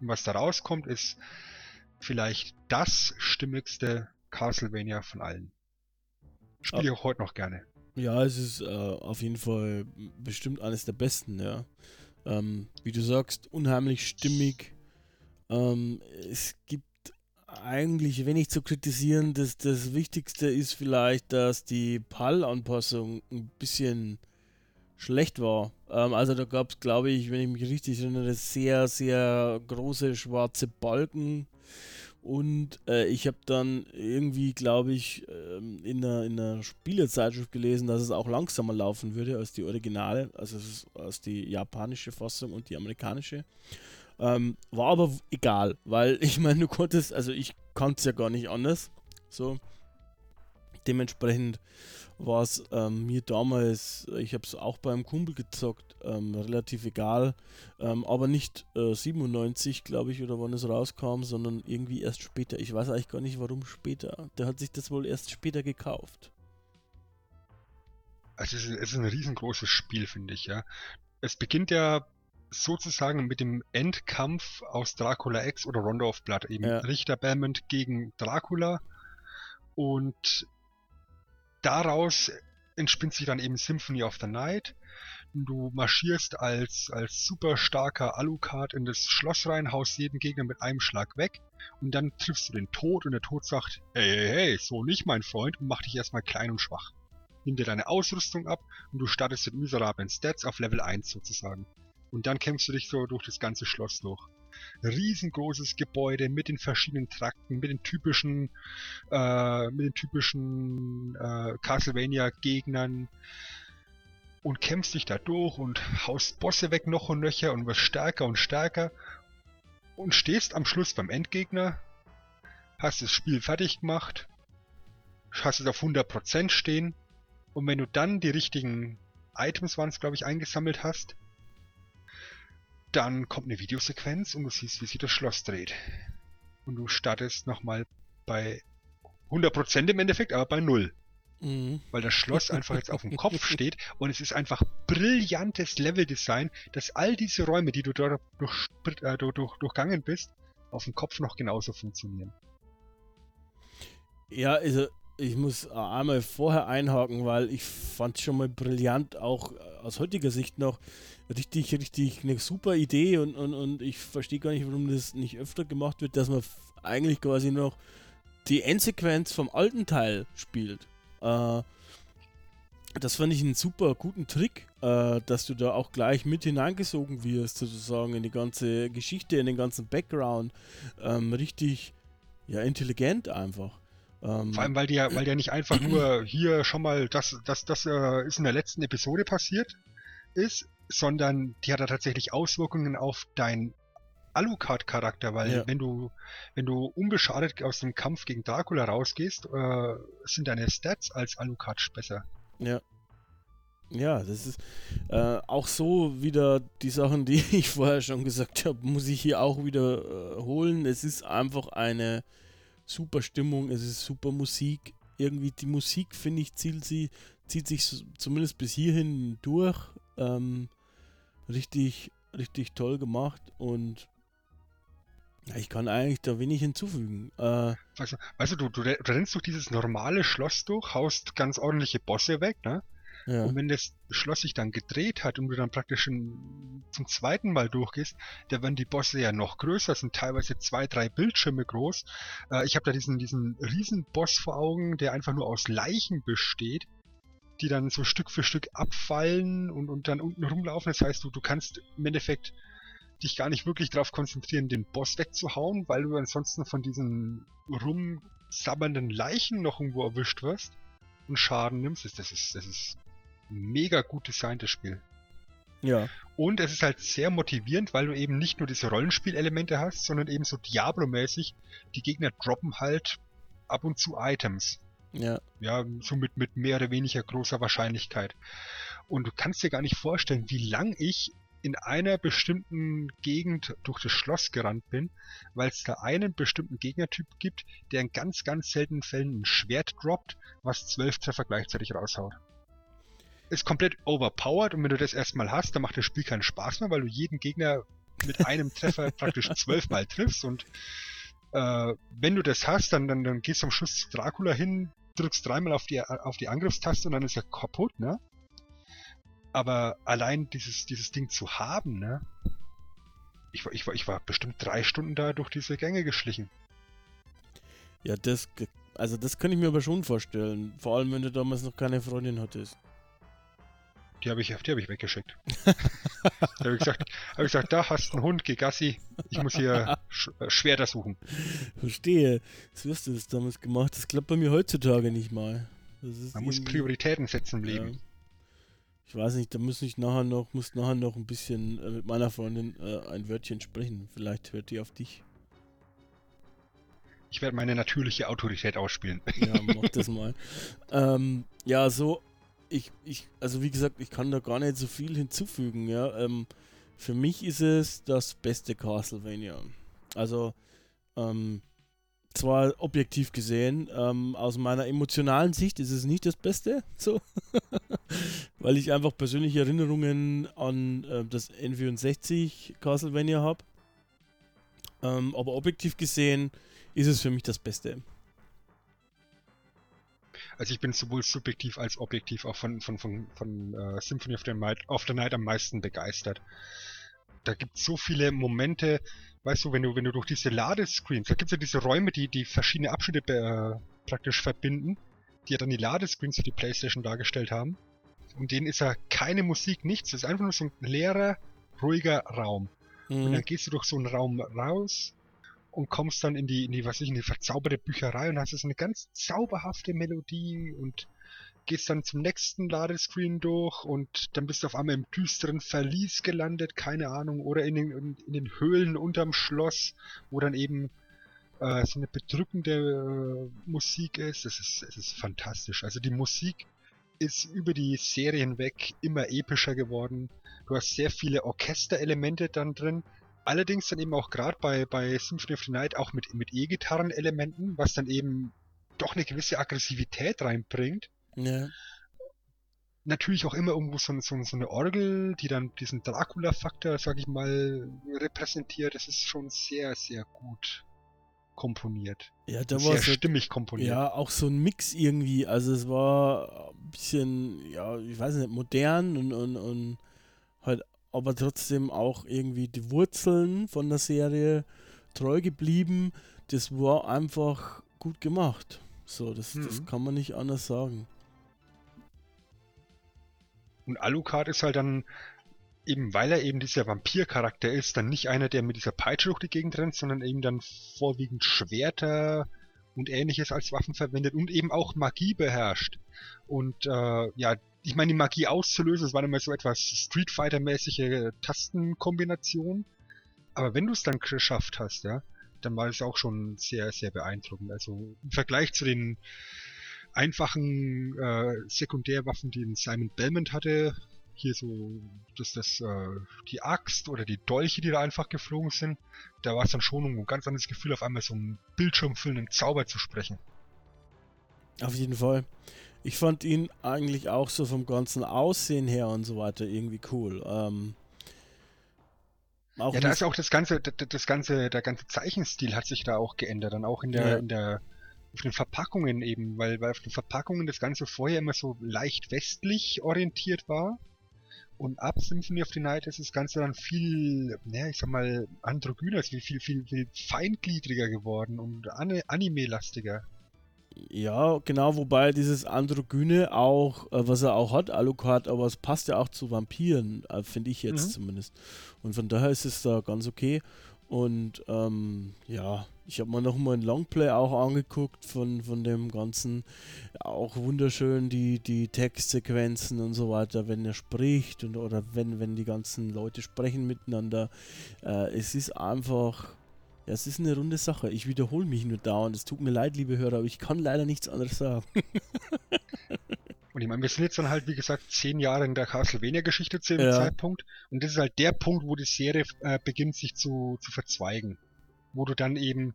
Was da rauskommt, ist vielleicht das stimmigste Castlevania von allen. Spiele ich auch heute noch gerne. Ja, es ist äh, auf jeden Fall bestimmt eines der besten, ja. Ähm, wie du sagst, unheimlich stimmig. Ähm, es gibt eigentlich wenig zu kritisieren. Das, das Wichtigste ist vielleicht, dass die PAL-Anpassung ein bisschen schlecht war. Ähm, also da gab es, glaube ich, wenn ich mich richtig erinnere, sehr, sehr große schwarze Balken. Und äh, ich habe dann irgendwie, glaube ich, ähm, in, einer, in einer Spielezeitschrift gelesen, dass es auch langsamer laufen würde als die Originale, also als die japanische Fassung und die amerikanische. Ähm, war aber egal, weil [laughs] ich meine, du konntest, also ich kannte es ja gar nicht anders. So. dementsprechend war es ähm, mir damals, ich habe es auch beim Kumpel gezockt, ähm, relativ egal, ähm, aber nicht äh, 97, glaube ich, oder wann es rauskam, sondern irgendwie erst später. Ich weiß eigentlich gar nicht, warum später. Der hat sich das wohl erst später gekauft. Also es ist, es ist ein riesengroßes Spiel, finde ich, ja. Es beginnt ja sozusagen mit dem Endkampf aus Dracula X oder Rondo of Blood, eben Ja. Richter Belmont gegen Dracula. Und daraus entspinnt sich dann eben Symphony of the Night. Du marschierst als, als super starker Alucard in das Schloss rein, haust jeden Gegner mit einem Schlag weg und dann triffst du den Tod und der Tod sagt, hey, hey, hey, so nicht, mein Freund, und macht dich erstmal klein und schwach. Nimm dir deine Ausrüstung ab und du startest mit miserablen Stats auf Level 1 sozusagen. Und dann kämpfst du dich so durch das ganze Schloss durch. Riesengroßes Gebäude mit den verschiedenen Trakten, mit den typischen, äh, mit den typischen äh, Castlevania-Gegnern und kämpfst dich da durch und haust Bosse weg noch und nöcher und wirst stärker und stärker. Und stehst am Schluss beim Endgegner, hast das Spiel fertig gemacht, hast es auf 100% stehen. Und wenn du dann die richtigen Items waren es glaube ich eingesammelt hast, dann kommt eine Videosequenz und du siehst, wie sich das Schloss dreht. Und du startest nochmal bei 100% im Endeffekt, aber bei 0 Mhm. weil das Schloss einfach jetzt auf dem Kopf [laughs] steht und es ist einfach brillantes Leveldesign, dass all diese Räume, die du dort durch, äh, durch, durch, durchgangen bist, auf dem Kopf noch genauso funktionieren. Ja, also ich muss einmal vorher einhaken, weil ich fand schon mal brillant, auch aus heutiger Sicht noch richtig, richtig eine super Idee und, und, und ich verstehe gar nicht, warum das nicht öfter gemacht wird, dass man eigentlich quasi noch die Endsequenz vom alten Teil spielt. Äh, das fand ich einen super guten Trick, äh, dass du da auch gleich mit hineingesogen wirst, sozusagen in die ganze Geschichte, in den ganzen Background. Ähm, richtig, ja, intelligent einfach. Ähm, Vor allem, weil ja, weil der nicht einfach nur hier schon mal, das, das, das äh, ist in der letzten Episode passiert ist, sondern die hat ja tatsächlich Auswirkungen auf dein Alucard-Charakter, weil Ja. wenn du, wenn du unbeschadet aus dem Kampf gegen Dracula rausgehst, äh, sind deine Stats als Alucard besser. Ja. Ja, das ist äh, auch so wieder die Sachen, die [laughs] ich vorher schon gesagt habe, muss ich hier auch wieder äh, holen. Es ist einfach eine super Stimmung, es ist super Musik. Irgendwie die Musik, finde ich, zieht, sie, zieht sich zumindest bis hierhin durch. Ähm, richtig, richtig toll gemacht und ich kann eigentlich da wenig hinzufügen. Äh, Weißt du, du, du rennst durch dieses normale Schloss durch, haust ganz ordentliche Bosse weg, ne? Ja. Und wenn das Schloss sich dann gedreht hat und du dann praktisch in, zum zweiten Mal durchgehst, da werden die Bosse ja noch größer, sind teilweise zwei, drei Bildschirme groß. Äh, ich habe da diesen, diesen riesen Boss vor Augen, der einfach nur aus Leichen besteht, die dann so Stück für Stück abfallen und, und dann unten rumlaufen. Das heißt, du, du kannst im Endeffekt dich gar nicht wirklich darauf konzentrieren, den Boss wegzuhauen, weil du ansonsten von diesen rumsabbernden Leichen noch irgendwo erwischt wirst und Schaden nimmst. Das ist, das ist mega gut designtes Spiel. ja. Und es ist halt sehr motivierend, weil du eben nicht nur diese Rollenspielelemente hast, sondern eben so Diablo-mäßig. Die Gegner droppen halt ab und zu Items. Ja. Ja, so mit, mit mehr oder weniger großer Wahrscheinlichkeit. Und du kannst dir gar nicht vorstellen, wie lang ich in einer bestimmten Gegend durch das Schloss gerannt bin, weil es da einen bestimmten Gegnertyp gibt, der in ganz, ganz seltenen Fällen ein Schwert droppt, was zwölf Treffer gleichzeitig raushaut. Ist komplett overpowered und wenn du das erstmal hast, dann macht das Spiel keinen Spaß mehr, weil du jeden Gegner mit einem Treffer [laughs] praktisch zwölfmal triffst und äh, wenn du das hast, dann, dann, dann gehst du am Schluss zu Dracula hin, drückst dreimal auf die, auf die Angriffstaste und dann ist er kaputt, ne? Aber allein dieses, dieses Ding zu haben, ne? Ich war, ich, ich war bestimmt drei Stunden da durch diese Gänge geschlichen. Ja, das, also das kann ich mir aber schon vorstellen. Vor allem, wenn du damals noch keine Freundin hattest. Die habe ich, die hab ich weggeschickt. [laughs] da habe ich, gesagt, hab ich gesagt, da hast du einen Hund, geh Gassi. Ich muss hier Sch äh, Schwerter suchen. Verstehe. Das wirst du das damals gemacht. Das klappt bei mir heutzutage nicht mal. Man muss Prioritäten setzen im ja. Leben. Ich weiß nicht, da muss ich nachher noch, muss nachher noch ein bisschen äh, mit meiner Freundin äh, ein Wörtchen sprechen. Vielleicht hört die auf dich. Ich werde meine natürliche Autorität ausspielen. Ja, mach das mal. [laughs] ähm, ja, so, ich, ich, also wie gesagt, ich kann da gar nicht so viel hinzufügen, ja. Ähm, für mich ist es das beste Castlevania. Also, ähm, zwar objektiv gesehen, ähm, aus meiner emotionalen Sicht ist es nicht das Beste, [laughs] so, weil ich einfach persönliche Erinnerungen an äh, das N64 Castlevania habe. Ähm, aber objektiv gesehen ist es für mich das Beste. Also ich bin sowohl subjektiv als objektiv auch von, von, von, von uh, Symphony of the, Night, of the Night am meisten begeistert. Da gibt es so viele Momente, weißt du, wenn du, wenn du durch diese Ladescreens, da gibt es ja diese Räume, die, die verschiedene Abschnitte äh, praktisch verbinden, die ja dann die Ladescreens für die Playstation dargestellt haben. Und denen ist ja keine Musik, nichts. Es ist einfach nur so ein leerer, ruhiger Raum. Mhm. Und dann gehst du durch so einen Raum raus und kommst dann in die, in die, was ich, in die verzauberte Bücherei und hast so eine ganz zauberhafte Melodie und gehst dann zum nächsten Ladescreen durch und dann bist du auf einmal im düsteren Verlies gelandet, keine Ahnung, oder in den, in den Höhlen unterm Schloss, wo dann eben äh, so eine bedrückende äh, Musik ist. Es ist, es ist fantastisch. Also die Musik ist über die Serien weg immer epischer geworden. Du hast sehr viele Orchesterelemente dann drin. Allerdings dann eben auch gerade bei, bei Symphony of the Night auch mit, mit E-Gitarren-Elementen, was dann eben doch eine gewisse Aggressivität reinbringt. Ja. Natürlich auch immer irgendwo so, so, so eine Orgel, die dann diesen Dracula-Faktor, sag ich mal, repräsentiert. Das ist schon sehr, sehr gut komponiert. Ja, da sehr war so, stimmig komponiert. Ja, auch so ein Mix irgendwie. Also es war ein bisschen, ja, ich weiß nicht, modern und, und, und halt, aber trotzdem auch irgendwie die Wurzeln von der Serie treu geblieben. Das war einfach gut gemacht. So, das, mhm. das kann man nicht anders sagen. Und Alucard ist halt dann, eben weil er eben dieser Vampir-Charakter ist, dann nicht einer, der mit dieser Peitsche durch die Gegend rennt, sondern eben dann vorwiegend Schwerter und ähnliches als Waffen verwendet und eben auch Magie beherrscht. Und äh, ja, ich meine, die Magie auszulösen, das war immer so etwas Street Fighter-mäßige Tastenkombination. Aber wenn du es dann geschafft hast, ja, dann war es auch schon sehr, sehr beeindruckend. Also im Vergleich zu den einfachen äh, Sekundärwaffen, die Simon Belmont hatte, hier so, dass das, äh, die Axt oder die Dolche, die da einfach geflogen sind, da war es dann schon ein ganz anderes Gefühl, auf einmal so einen bildschirmfüllenden Zauber zu sprechen. Auf jeden Fall. Ich fand ihn eigentlich auch so vom ganzen Aussehen her und so weiter irgendwie cool. Ähm, ja, da ist auch das ganze, das, das, ganze, der ganze Zeichenstil hat sich da auch geändert, dann auch in der, ja. in der auf den Verpackungen eben, weil, weil auf den Verpackungen das Ganze vorher immer so leicht westlich orientiert war. Und ab Symphony of the Night ist das Ganze dann viel, naja, ich sag mal, androgyner, viel, viel, viel, viel feingliedriger geworden und anime-lastiger. Ja, genau, wobei dieses Androgyne auch, äh, was er auch hat, Alucard, aber es passt ja auch zu Vampiren, äh, finde ich jetzt mhm. zumindest. Und von daher ist es da ganz okay. Und ähm, ja, ich habe mir noch mal ein Longplay auch angeguckt von, von dem Ganzen. Auch wunderschön die, die Textsequenzen und so weiter, wenn er spricht und oder wenn, wenn die ganzen Leute sprechen miteinander. Äh, es ist einfach, ja, es ist eine runde Sache. Ich wiederhole mich nur dauernd. Es tut mir leid, liebe Hörer, aber ich kann leider nichts anderes sagen. [laughs] Und ich meine, wir sind jetzt dann halt, wie gesagt, zehn Jahre in der Castlevania-Geschichte zu dem ja. Zeitpunkt. Und das ist halt der Punkt, wo die Serie äh, beginnt, sich zu, zu verzweigen. Wo du dann eben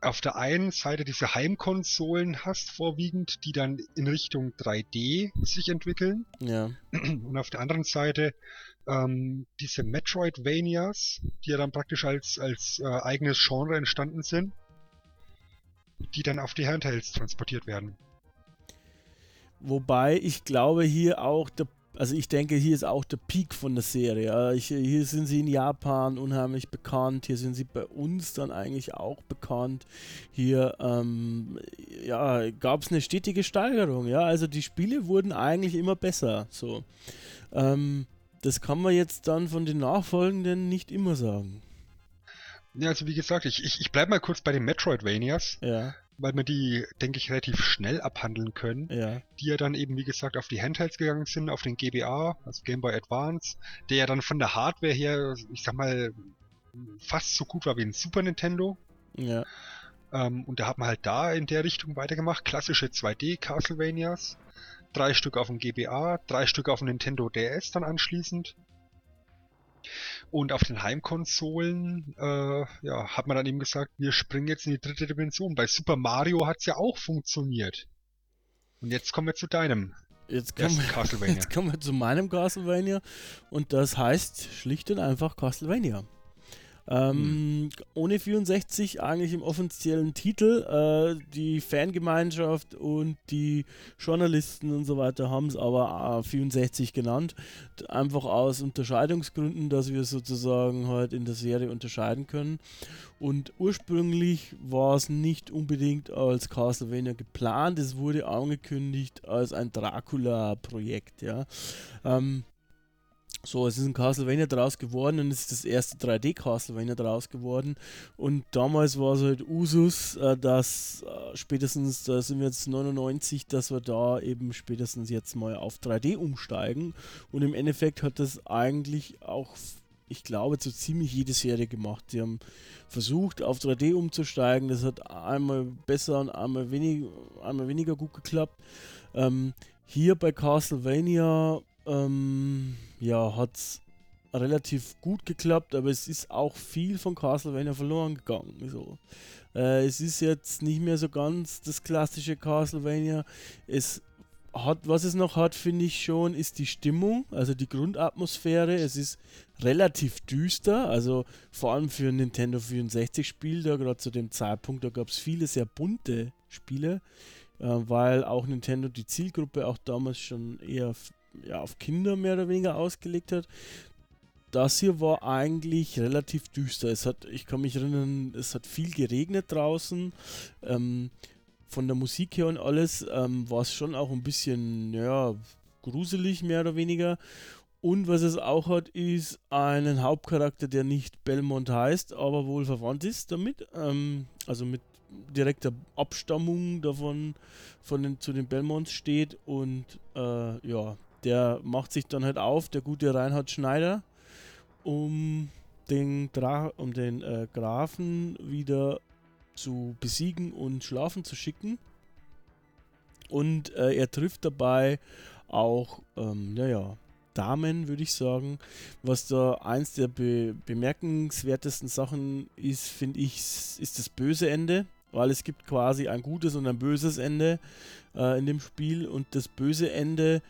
auf der einen Seite diese Heimkonsolen hast, vorwiegend, die dann in Richtung 3D sich entwickeln. Ja. Und auf der anderen Seite ähm, diese Metroidvanias, die ja dann praktisch als, als äh, eigenes Genre entstanden sind, die dann auf die Handhelds transportiert werden. Wobei ich glaube, hier auch der also ich denke, hier ist auch der Peak von der Serie. Ich, hier sind sie in Japan unheimlich bekannt, hier sind sie bei uns dann eigentlich auch bekannt. Hier ähm, ja, gab es eine stetige Steigerung, ja. Also die Spiele wurden eigentlich immer besser. So. Ähm, das kann man jetzt dann von den nachfolgenden nicht immer sagen. Ja, also wie gesagt, ich, ich, ich bleibe mal kurz bei den Metroidvanias. Ja weil wir die, denke ich, relativ schnell abhandeln können. Ja. Die ja dann eben, wie gesagt, auf die Handhelds gegangen sind, auf den GBA, also Game Boy Advance, der ja dann von der Hardware her, ich sag mal, fast so gut war wie ein Super Nintendo. Ja. Ähm, und da hat man halt da in der Richtung weitergemacht. Klassische 2D Castlevanias. Drei Stück auf dem GBA, drei Stück auf dem Nintendo DS dann anschließend. Und auf den Heimkonsolen äh, ja, hat man dann eben gesagt, wir springen jetzt in die dritte Dimension. Bei Super Mario hat es ja auch funktioniert. Und jetzt kommen wir zu deinem Jetzt kommen, wir, [laughs] jetzt kommen wir zu meinem Castlevania und das heißt schlicht und einfach Castlevania. Ähm, hm. Ohne 64 eigentlich im offiziellen Titel. Äh, die Fangemeinschaft und die Journalisten und so weiter haben es aber äh, 64 genannt. Einfach aus Unterscheidungsgründen, dass wir sozusagen halt in der Serie unterscheiden können. Und ursprünglich war es nicht unbedingt als Castlevania geplant. Es wurde angekündigt als ein Dracula-Projekt. Ja. Ähm, so, es ist ein Castlevania draus geworden und es ist das erste 3D-Castlevania draus geworden. Und damals war es halt Usus, äh, dass äh, spätestens, da sind wir jetzt 99, dass wir da eben spätestens jetzt mal auf 3D umsteigen. Und im Endeffekt hat das eigentlich auch, ich glaube, so ziemlich jede Serie gemacht. Sie haben versucht, auf 3D umzusteigen. Das hat einmal besser und einmal, wenig, einmal weniger gut geklappt. Ähm, hier bei Castlevania ähm, ja, hat relativ gut geklappt, aber es ist auch viel von Castlevania verloren gegangen. So. Äh, es ist jetzt nicht mehr so ganz das klassische Castlevania. Es hat, was es noch hat, finde ich schon, ist die Stimmung, also die Grundatmosphäre. Es ist relativ düster, also vor allem für ein Nintendo 64 Spiel, da gerade zu dem Zeitpunkt, da gab es viele sehr bunte Spiele, äh, weil auch Nintendo die Zielgruppe auch damals schon eher ja, auf Kinder mehr oder weniger ausgelegt hat. Das hier war eigentlich relativ düster. Es hat, ich kann mich erinnern, es hat viel geregnet draußen. Ähm, von der Musik her und alles ähm, war es schon auch ein bisschen, ja, gruselig mehr oder weniger. Und was es auch hat, ist einen Hauptcharakter, der nicht Belmont heißt, aber wohl verwandt ist damit. Ähm, also mit direkter Abstammung davon von den, zu den Belmonts steht. Und äh, ja, der macht sich dann halt auf, der gute Reinhard Schneider, um den, Dra um den äh, Grafen wieder zu besiegen und schlafen zu schicken. Und äh, er trifft dabei auch, ähm, naja, Damen, würde ich sagen. Was da eins der be bemerkenswertesten Sachen ist, finde ich, ist das böse Ende. Weil es gibt quasi ein gutes und ein böses Ende äh, in dem Spiel. Und das böse Ende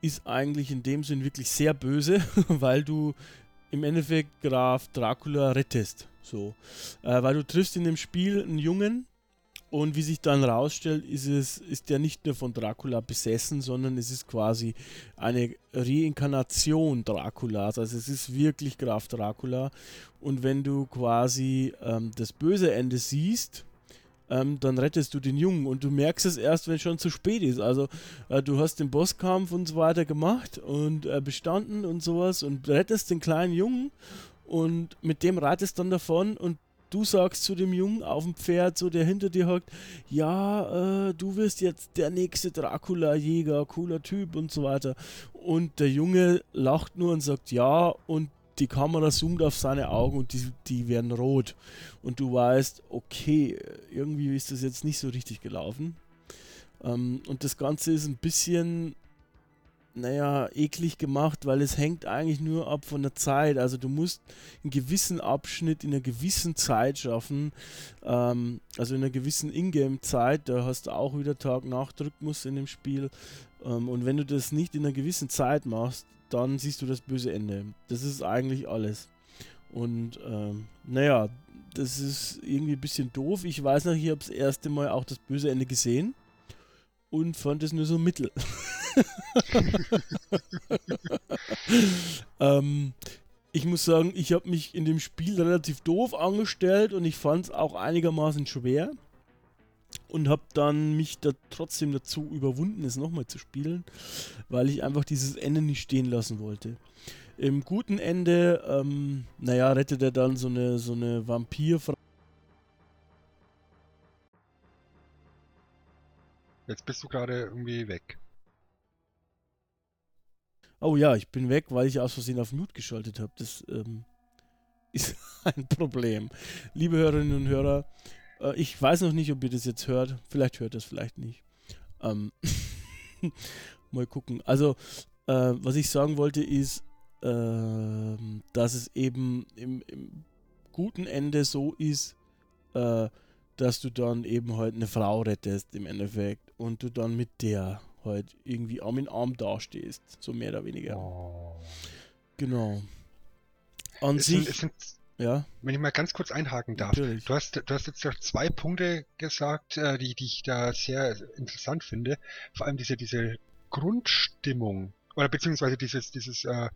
ist eigentlich in dem Sinn wirklich sehr böse, [laughs] weil du im Endeffekt Graf Dracula rettest. So. Äh, weil du triffst in dem Spiel einen Jungen und wie sich dann rausstellt, ist es, ist der nicht nur von Dracula besessen, sondern es ist quasi eine Reinkarnation Draculas. Also es ist wirklich Graf Dracula. Und wenn du quasi ähm, das böse Ende siehst, ähm, dann rettest du den Jungen und du merkst es erst, wenn es schon zu spät ist. Also äh, du hast den Bosskampf und so weiter gemacht und äh, bestanden und sowas und rettest den kleinen Jungen und mit dem reitest dann davon und du sagst zu dem Jungen auf dem Pferd, so der hinter dir hockt, ja, äh, du wirst jetzt der nächste Dracula-Jäger, cooler Typ und so weiter. Und der Junge lacht nur und sagt ja und die Kamera zoomt auf seine Augen und die, die werden rot. Und du weißt, okay, irgendwie ist das jetzt nicht so richtig gelaufen. Ähm, und das Ganze ist ein bisschen, naja, eklig gemacht, weil es hängt eigentlich nur ab von der Zeit. Also du musst einen gewissen Abschnitt in einer gewissen Zeit schaffen. Ähm, also in einer gewissen Ingame-Zeit. Da hast du auch wieder Tag-Nacht-Rhythmus in dem Spiel. Ähm, und wenn du das nicht in einer gewissen Zeit machst, dann siehst du das böse Ende. Das ist eigentlich alles. Und ähm, naja, das ist irgendwie ein bisschen doof. Ich weiß noch, ich habe das erste Mal auch das böse Ende gesehen und fand es nur so mittel. [laughs] ähm, ich muss sagen, ich habe mich in dem Spiel relativ doof angestellt und ich fand es auch einigermaßen schwer und habe dann mich da trotzdem dazu überwunden, es nochmal zu spielen, weil ich einfach dieses Ende nicht stehen lassen wollte. Im guten Ende, ähm, naja, rettet er dann so eine, so eine Vampirfrau. Jetzt bist du gerade irgendwie weg. Oh ja, ich bin weg, weil ich aus Versehen auf Mute geschaltet habe. Das ähm, [laughs] ist ein Problem. Liebe Hörerinnen und Hörer, Äh, ich weiß noch nicht, ob ihr das jetzt hört. Vielleicht hört ihr es, vielleicht nicht. Ähm, [laughs] mal gucken. Also, äh, was ich sagen wollte, ist, äh, dass es eben im, im, guten Ende so ist, äh, dass du dann eben halt eine Frau rettest im Endeffekt und du dann mit der halt irgendwie Arm in Arm dastehst, so mehr oder weniger. Oh. Genau. An es sich, sind, es sind, ja. Wenn ich mal ganz kurz einhaken darf. Natürlich. Du hast, du hast jetzt noch zwei Punkte gesagt, äh, die, die ich da sehr interessant finde. Vor allem diese, diese Grundstimmung oder beziehungsweise dieses, dieses äh,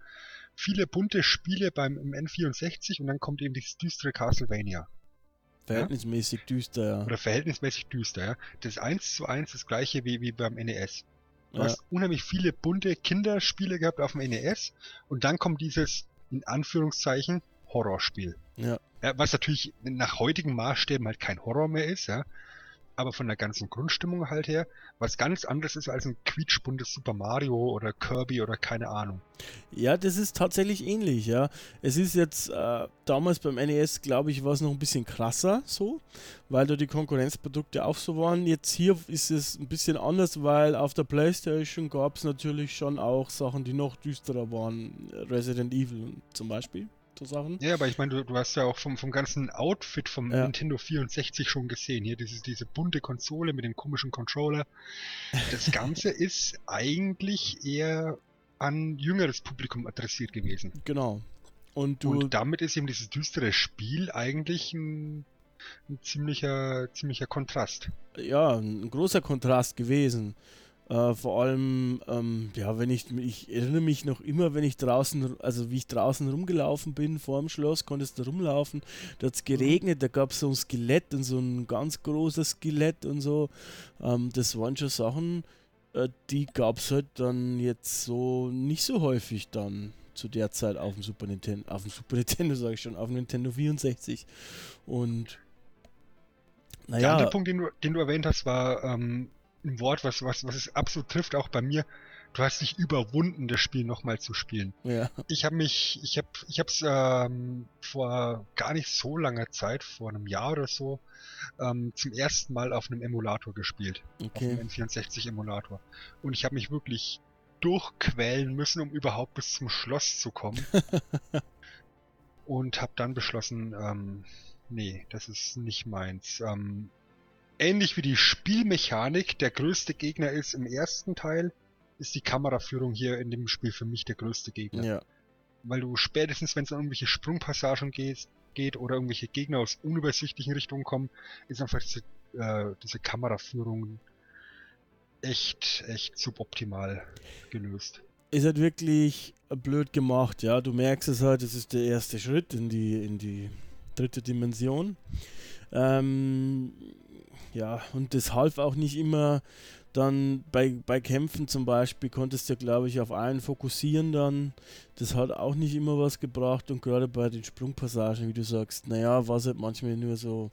viele bunte Spiele beim im N64 und dann kommt eben dieses düstere Castlevania. Verhältnismäßig ja? düster, ja. Oder verhältnismäßig düster, ja. Das ist eins zu eins das gleiche wie, wie beim NES. Du Ja. hast unheimlich viele bunte Kinderspiele gehabt auf dem NES und dann kommt dieses, in Anführungszeichen, Horrorspiel. Ja. Ja, was natürlich nach heutigen Maßstäben halt kein Horror mehr ist, ja. Aber von der ganzen Grundstimmung halt her, was ganz anderes ist als ein quietschbuntes Super Mario oder Kirby oder keine Ahnung. Ja, das ist tatsächlich ähnlich, ja. Es ist jetzt, äh, damals beim NES, glaube ich, war es noch ein bisschen krasser so, weil da die Konkurrenzprodukte auch so waren. Jetzt hier ist es ein bisschen anders, weil auf der Playstation gab es natürlich schon auch Sachen, die noch düsterer waren. Resident Evil zum Beispiel, so Sachen. Ja, aber ich meine, du, du hast ja auch vom, vom ganzen Outfit vom Ja. Nintendo 64 schon gesehen. Hier dieses, diese bunte Konsole mit dem komischen Controller. Das [laughs] Ganze ist eigentlich eher an jüngeres Publikum adressiert gewesen. Genau. Und du, Und damit ist eben dieses düstere Spiel eigentlich ein, ein ziemlicher, ziemlicher Kontrast. ja, ein großer Kontrast gewesen. Äh, vor allem, ähm, ja, wenn ich, ich erinnere mich noch immer, wenn ich draußen, also wie ich draußen rumgelaufen bin vor dem Schloss, konntest du rumlaufen, da hat es geregnet, da gab es so ein Skelett und so ein ganz großes Skelett und so. Ähm, das waren schon Sachen, äh, die gab es halt dann jetzt so nicht so häufig dann zu der Zeit auf dem Super Nintendo, auf dem Super [laughs] Nintendo sage ich schon, auf dem Nintendo 64. Und Der naja, andere Punkt, den du, den du erwähnt hast, war ähm, ein Wort, was, was, was es absolut trifft, auch bei mir. Du hast dich überwunden, das Spiel nochmal zu spielen. ja, Ich habe mich, ich habe, ich habe es ähm, vor gar nicht so langer Zeit, vor einem Jahr oder so, ähm, zum ersten Mal auf einem Emulator gespielt, auf okay. einem N64-Emulator. Und ich habe mich wirklich durchquälen müssen, um überhaupt bis zum Schloss zu kommen. [laughs] Und habe dann beschlossen, ähm, nee, das ist nicht meins. Ähm, ähnlich wie die Spielmechanik der größte Gegner ist im ersten Teil, ist die Kameraführung hier in dem Spiel für mich der größte Gegner Ja. weil du spätestens, wenn es um irgendwelche Sprungpassagen geht, geht oder irgendwelche Gegner aus unübersichtlichen Richtungen kommen, ist einfach diese, äh, diese Kameraführung echt, echt suboptimal gelöst. ist halt wirklich blöd gemacht, ja. Du merkst es halt, es ist der erste Schritt in die, in die dritte Dimension. Ähm, ja, und das half auch nicht immer. Dann bei, bei Kämpfen zum Beispiel konntest du, glaube ich, auf einen fokussieren dann. Das hat auch nicht immer was gebracht. Und gerade bei den Sprungpassagen, wie du sagst, naja, war es halt manchmal nur so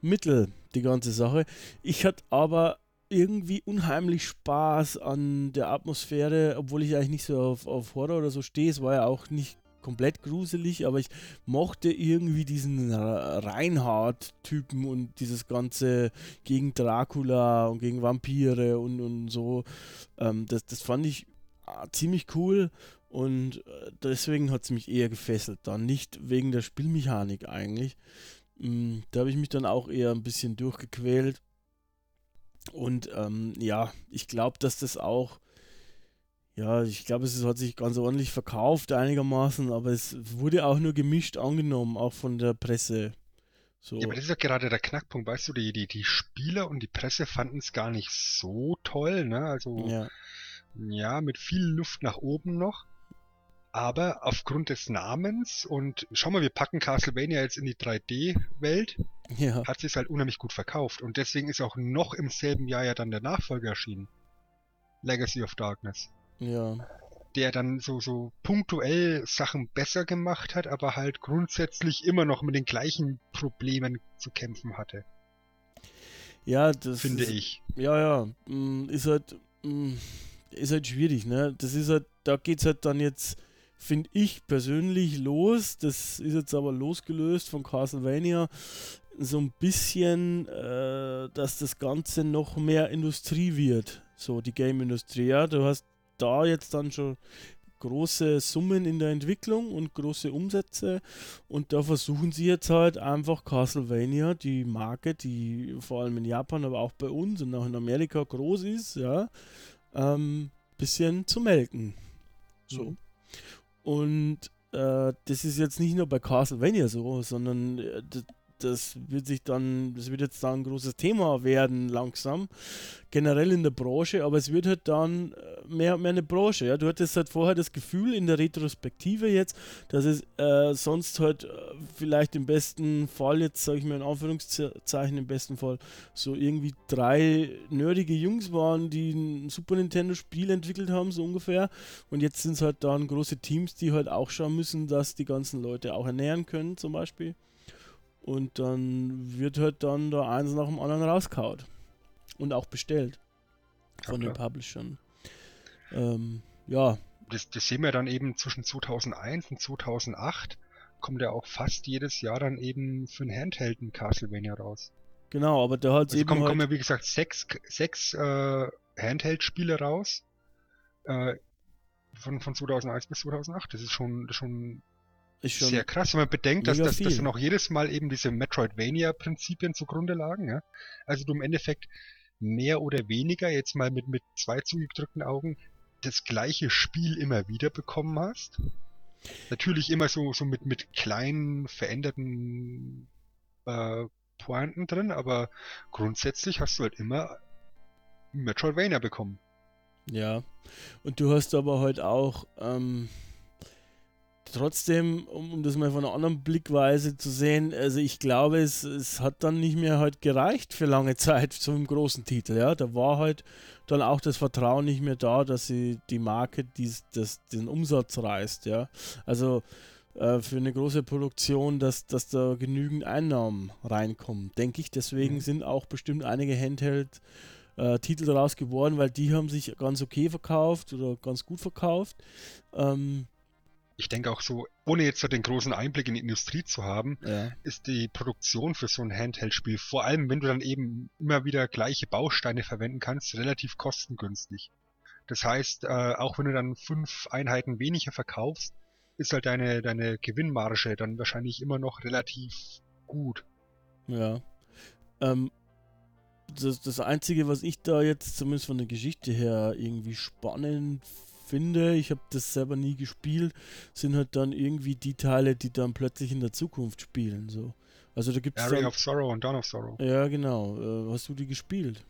mittel, die ganze Sache. Ich hatte aber irgendwie unheimlich Spaß an der Atmosphäre, obwohl ich eigentlich nicht so auf, auf Horror oder so stehe. Es war ja auch nicht komplett gruselig, aber ich mochte irgendwie diesen Reinhard-Typen und dieses ganze gegen Dracula und gegen Vampire und, und so. Ähm, das, das fand ich ah, ziemlich cool und äh, deswegen hat es mich eher gefesselt dann. Nicht wegen der Spielmechanik eigentlich. Mm, Da habe ich mich dann auch eher ein bisschen durchgequält. Und ähm, ja, ich glaube, dass das auch, ja, ich glaube, es hat sich ganz ordentlich verkauft einigermaßen, aber es wurde auch nur gemischt angenommen, auch von der Presse. So, Ja, aber das ist ja gerade der Knackpunkt, weißt du, die, die, die Spieler und die Presse fanden es gar nicht so toll, ne? Also, ja, ja, mit viel Luft nach oben noch. Aber aufgrund des Namens und schau mal, wir packen Castlevania jetzt in die 3D-Welt, ja, hat sich halt unheimlich gut verkauft. Und deswegen ist auch noch im selben Jahr ja dann der Nachfolger erschienen. Legacy of Darkness. Ja. Der dann so, so punktuell Sachen besser gemacht hat, aber halt grundsätzlich immer noch mit den gleichen Problemen zu kämpfen hatte, Ja, das finde ist, ich. Ja, ja, mm, ist halt, mm, ist halt schwierig, ne? Das ist halt, da geht's halt dann jetzt, finde ich persönlich, los. Das ist jetzt aber losgelöst von Castlevania. so ein bisschen, äh, dass das Ganze noch mehr Industrie wird, so die Game-Industrie. Ja, du hast da jetzt dann schon große Summen in der Entwicklung und große Umsätze und da versuchen sie jetzt halt einfach Castlevania, die Marke, die vor allem in Japan, aber auch bei uns und auch in Amerika groß ist, ja, ähm, bisschen zu melken. So. Mhm. Und äh, das ist jetzt nicht nur bei Castlevania so, sondern äh, das wird sich dann, das wird jetzt dann ein großes Thema werden langsam, generell in der Branche, aber es wird halt dann äh, mehr mehr eine Branche. Ja? Du hattest halt vorher das Gefühl in der Retrospektive jetzt, dass es äh, sonst halt äh, vielleicht im besten Fall, jetzt sage ich mal in Anführungszeichen im besten Fall, so irgendwie drei nerdige Jungs waren, die ein Super Nintendo Spiel entwickelt haben, so ungefähr. Und jetzt sind es halt dann große Teams, die halt auch schauen müssen, dass die ganzen Leute auch ernähren können, zum Beispiel. Und dann wird halt dann da eins nach dem anderen rauskaut. Und auch bestellt. Von ja, den Publishern. Ähm, ja. Das, das sehen wir dann eben zwischen 2001 und 2008 kommt ja auch fast jedes Jahr dann eben für ein Handheld ein Castlevania raus. Genau, aber da hat es also eben. Kommen, halt kommen ja wie gesagt sechs, sechs äh, Handheld-Spiele raus. Äh, von, von 2001 bis 2008. Das ist schon, das ist schon ist schon sehr krass, wenn man bedenkt, dass, dass, dass dann auch jedes Mal eben diese Metroidvania-Prinzipien zugrunde lagen. Ja? Also du im Endeffekt mehr oder weniger, jetzt mal mit, mit zwei zugedrückten Augen, das gleiche Spiel immer wieder bekommen hast. Natürlich immer so, so mit, mit kleinen, veränderten äh, Pointen drin, aber grundsätzlich hast du halt immer Metroidvania bekommen. Ja, und du hast aber halt auch ähm, trotzdem, um, um, das mal von einer anderen Blickweise zu sehen, also ich glaube, es, es hat dann nicht mehr halt gereicht für lange Zeit [laughs] zum großen Titel. Ja, da war halt dann auch das Vertrauen nicht mehr da, dass sie die Marke dies, das, den Umsatz reißt. Ja, also äh, für eine große Produktion, dass, dass da genügend Einnahmen reinkommen, denke ich. Deswegen mhm. sind auch bestimmt einige Handheld äh, Titel daraus geworden, weil die haben sich ganz okay verkauft oder ganz gut verkauft. Ähm, ich denke auch so, ohne jetzt so den großen Einblick in die Industrie zu haben, ja. ist die Produktion für so ein Handheld-Spiel, vor allem wenn du dann eben immer wieder gleiche Bausteine verwenden kannst, relativ kostengünstig. Das heißt, äh, auch wenn du dann fünf Einheiten weniger verkaufst, ist halt deine, deine Gewinnmarge dann wahrscheinlich immer noch relativ gut. Ja. Ähm, das, das Einzige, was ich da jetzt zumindest von der Geschichte her irgendwie spannend finde, ich habe das selber nie gespielt, sind halt dann irgendwie die Teile, die dann plötzlich in der Zukunft spielen. So. Also da gibt's Area dann, of Sorrow und Dawn of Sorrow. Ja, genau. Äh, hast du die gespielt?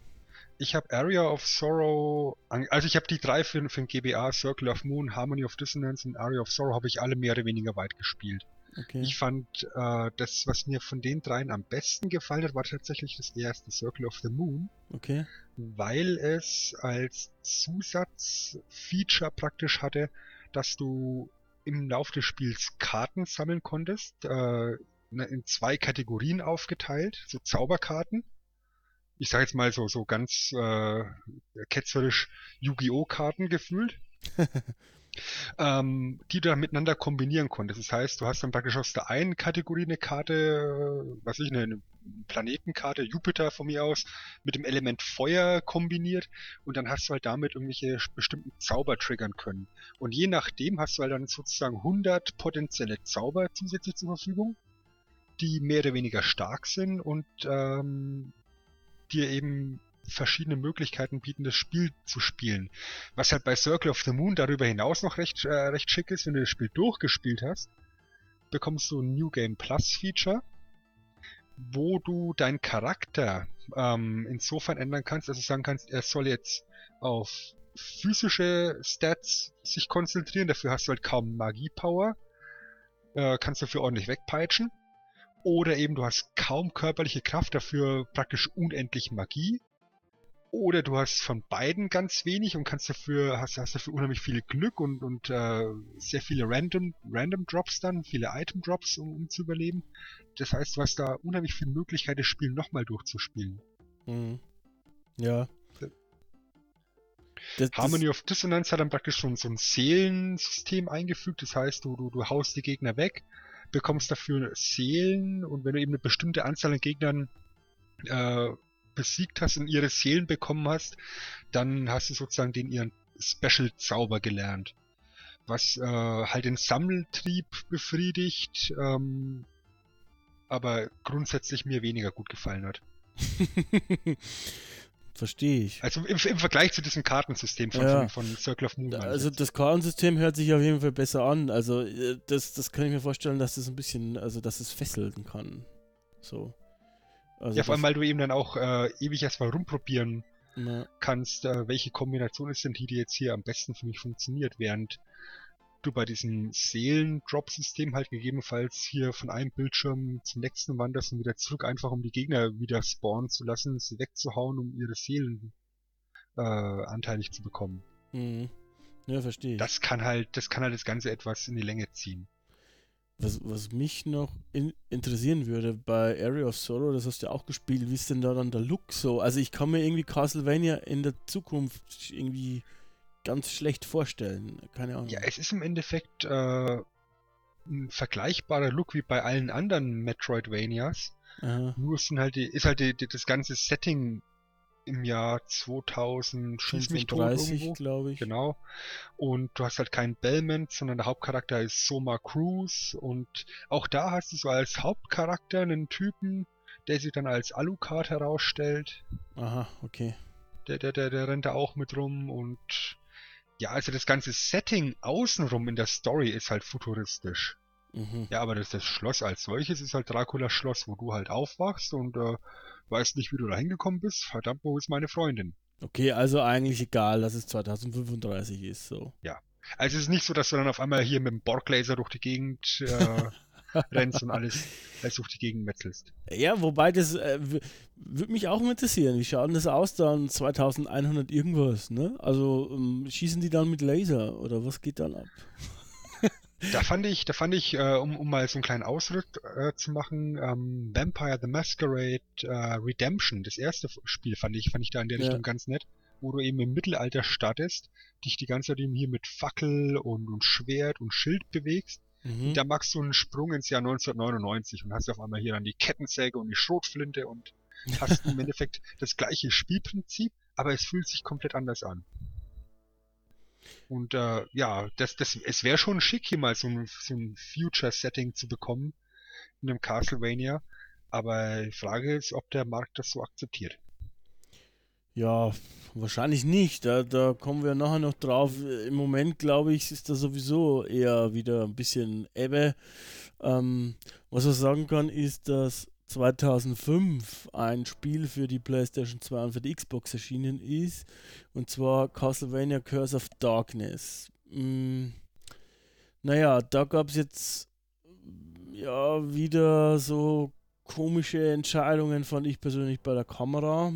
Ich habe Area of Sorrow, also ich habe die drei für, für den GBA, Circle of Moon, Harmony of Dissonance und Area of Sorrow habe ich alle mehr oder weniger weit gespielt. Okay. Ich fand, äh, das, was mir von den dreien am besten gefallen hat, war tatsächlich das erste Circle of the Moon. Okay. Weil es als Zusatzfeature praktisch hatte, dass du im Laufe des Spiels Karten sammeln konntest, äh, ne, in zwei Kategorien aufgeteilt, so Zauberkarten. Ich sage jetzt mal so so ganz äh, ketzerisch Yu-Gi-Oh Karten gefühlt. [laughs] ähm, die du dann miteinander kombinieren konntest. Das heißt, du hast dann praktisch aus der einen Kategorie eine Karte, äh, was ich, eine, Planetenkarte, Jupiter von mir aus, mit dem Element Feuer kombiniert und dann hast du halt damit irgendwelche bestimmten Zauber triggern können. Und je nachdem hast du halt dann sozusagen 100 potenzielle Zauber zusätzlich zur Verfügung, die mehr oder weniger stark sind und ähm, dir eben verschiedene Möglichkeiten bieten, das Spiel zu spielen. Was halt bei Circle of the Moon darüber hinaus noch recht, äh, recht schick ist, wenn du das Spiel durchgespielt hast, bekommst du ein New Game Plus Feature, wo du deinen Charakter ähm, insofern ändern kannst, dass du sagen kannst, er soll jetzt auf physische Stats sich konzentrieren, dafür hast du halt kaum Magie-Power, äh, kannst dafür ordentlich wegpeitschen. Oder eben du hast kaum körperliche Kraft, dafür praktisch unendlich Magie. Oder du hast von beiden ganz wenig und kannst dafür, hast, hast dafür unheimlich viel Glück und, und äh, sehr viele Random, Random Drops dann, viele Item Drops, um, um zu überleben. Das heißt, du hast da unheimlich viel Möglichkeit, das Spiel nochmal durchzuspielen. Mhm. Ja. Das, Harmony das... of Dissonance hat dann praktisch schon so ein Seelensystem eingefügt. Das heißt, du, du, du haust die Gegner weg, bekommst dafür Seelen und wenn du eben eine bestimmte Anzahl an Gegnern äh, besiegt hast und ihre Seelen bekommen hast, dann hast du sozusagen den ihren Special-Zauber gelernt. Was äh, halt den Sammeltrieb befriedigt, ähm, aber grundsätzlich mir weniger gut gefallen hat. [laughs] Verstehe ich. Also im, im, Vergleich zu diesem Kartensystem von, Ja. von, von Circle of Moon. Also das Kartensystem hört sich auf jeden Fall besser an. Also äh, das, das kann ich mir vorstellen, dass das ein bisschen, also dass es fesseln kann. So. Also ja, vor allem, weil du eben dann auch äh, ewig erstmal rumprobieren na, kannst, äh, welche Kombination ist denn die, die jetzt hier am besten für mich funktioniert, während du bei diesem Seelen-Drop-System halt gegebenenfalls hier von einem Bildschirm zum nächsten wanderst und wieder zurück, einfach um die Gegner wieder spawnen zu lassen, sie wegzuhauen, um ihre Seelen äh, anteilig zu bekommen. mhm. Ja, verstehe ich. Das kann halt, das kann halt das Ganze etwas in die Länge ziehen. Was, was mich noch in, interessieren würde bei Area of Sorrow, das hast du ja auch gespielt, wie ist denn da dann der Look so? Also ich kann mir irgendwie Castlevania in der Zukunft irgendwie ganz schlecht vorstellen. Keine Ahnung. Ja, es ist im Endeffekt äh, ein vergleichbarer Look wie bei allen anderen Metroidvanias. Aha. Nur sind halt die, ist halt die, die, das ganze Setting im Jahr 2000 schieß mich tot 35, irgendwo. glaube ich. Genau. Und du hast halt keinen Belmont, sondern der Hauptcharakter ist Soma Cruz. Und auch da hast du so als Hauptcharakter einen Typen, der sich dann als Alucard herausstellt. Aha, okay. Der, der, der, der rennt da auch mit rum und ja, also das ganze Setting außenrum in der Story ist halt futuristisch. Mhm. Ja, aber das, das Schloss als solches ist halt Draculas Schloss, wo du halt aufwachst und äh, weißt nicht, wie du da hingekommen bist. Verdammt, wo ist meine Freundin? Okay, also eigentlich egal, dass es 2035 ist, so. Also es ist nicht so, dass du dann auf einmal hier mit dem Borglaser durch die Gegend äh, [laughs] rennst und alles, alles durch die Gegend metzelst. Ja, wobei das äh, würde mich auch interessieren. Wie schaut denn das aus dann 2100 irgendwas, ne? Also ähm, schießen die dann mit Laser oder was geht dann ab? Da fand ich, da fand ich, äh, um, um mal so einen kleinen Ausritt äh, zu machen, ähm, Vampire the Masquerade äh, Redemption, das erste Spiel fand ich, fand ich da in der Ja. Richtung ganz nett, wo du eben im Mittelalter startest, dich die ganze Zeit eben hier mit Fackel und, und Schwert und Schild bewegst. Mhm. Da machst du einen Sprung ins Jahr 1999 und hast auf einmal hier dann die Kettensäge und die Schrotflinte und [laughs] hast im Endeffekt das gleiche Spielprinzip, aber es fühlt sich komplett anders an. Und äh, ja, das, das, es wäre schon schick, hier mal so ein, so ein Future-Setting zu bekommen in einem Castlevania. Aber die Frage ist, ob der Markt das so akzeptiert. Ja, wahrscheinlich nicht. Da, da kommen wir nachher noch drauf. Im Moment, glaube ich, ist da sowieso eher wieder ein bisschen Ebbe. Ähm, was man sagen kann, ist, dass 2005 ein Spiel für die PlayStation 2 und für die Xbox erschienen ist. Und zwar Castlevania Curse of Darkness. Mm, naja, da gab es jetzt ja wieder so komische Entscheidungen, fand ich persönlich bei der Kamera.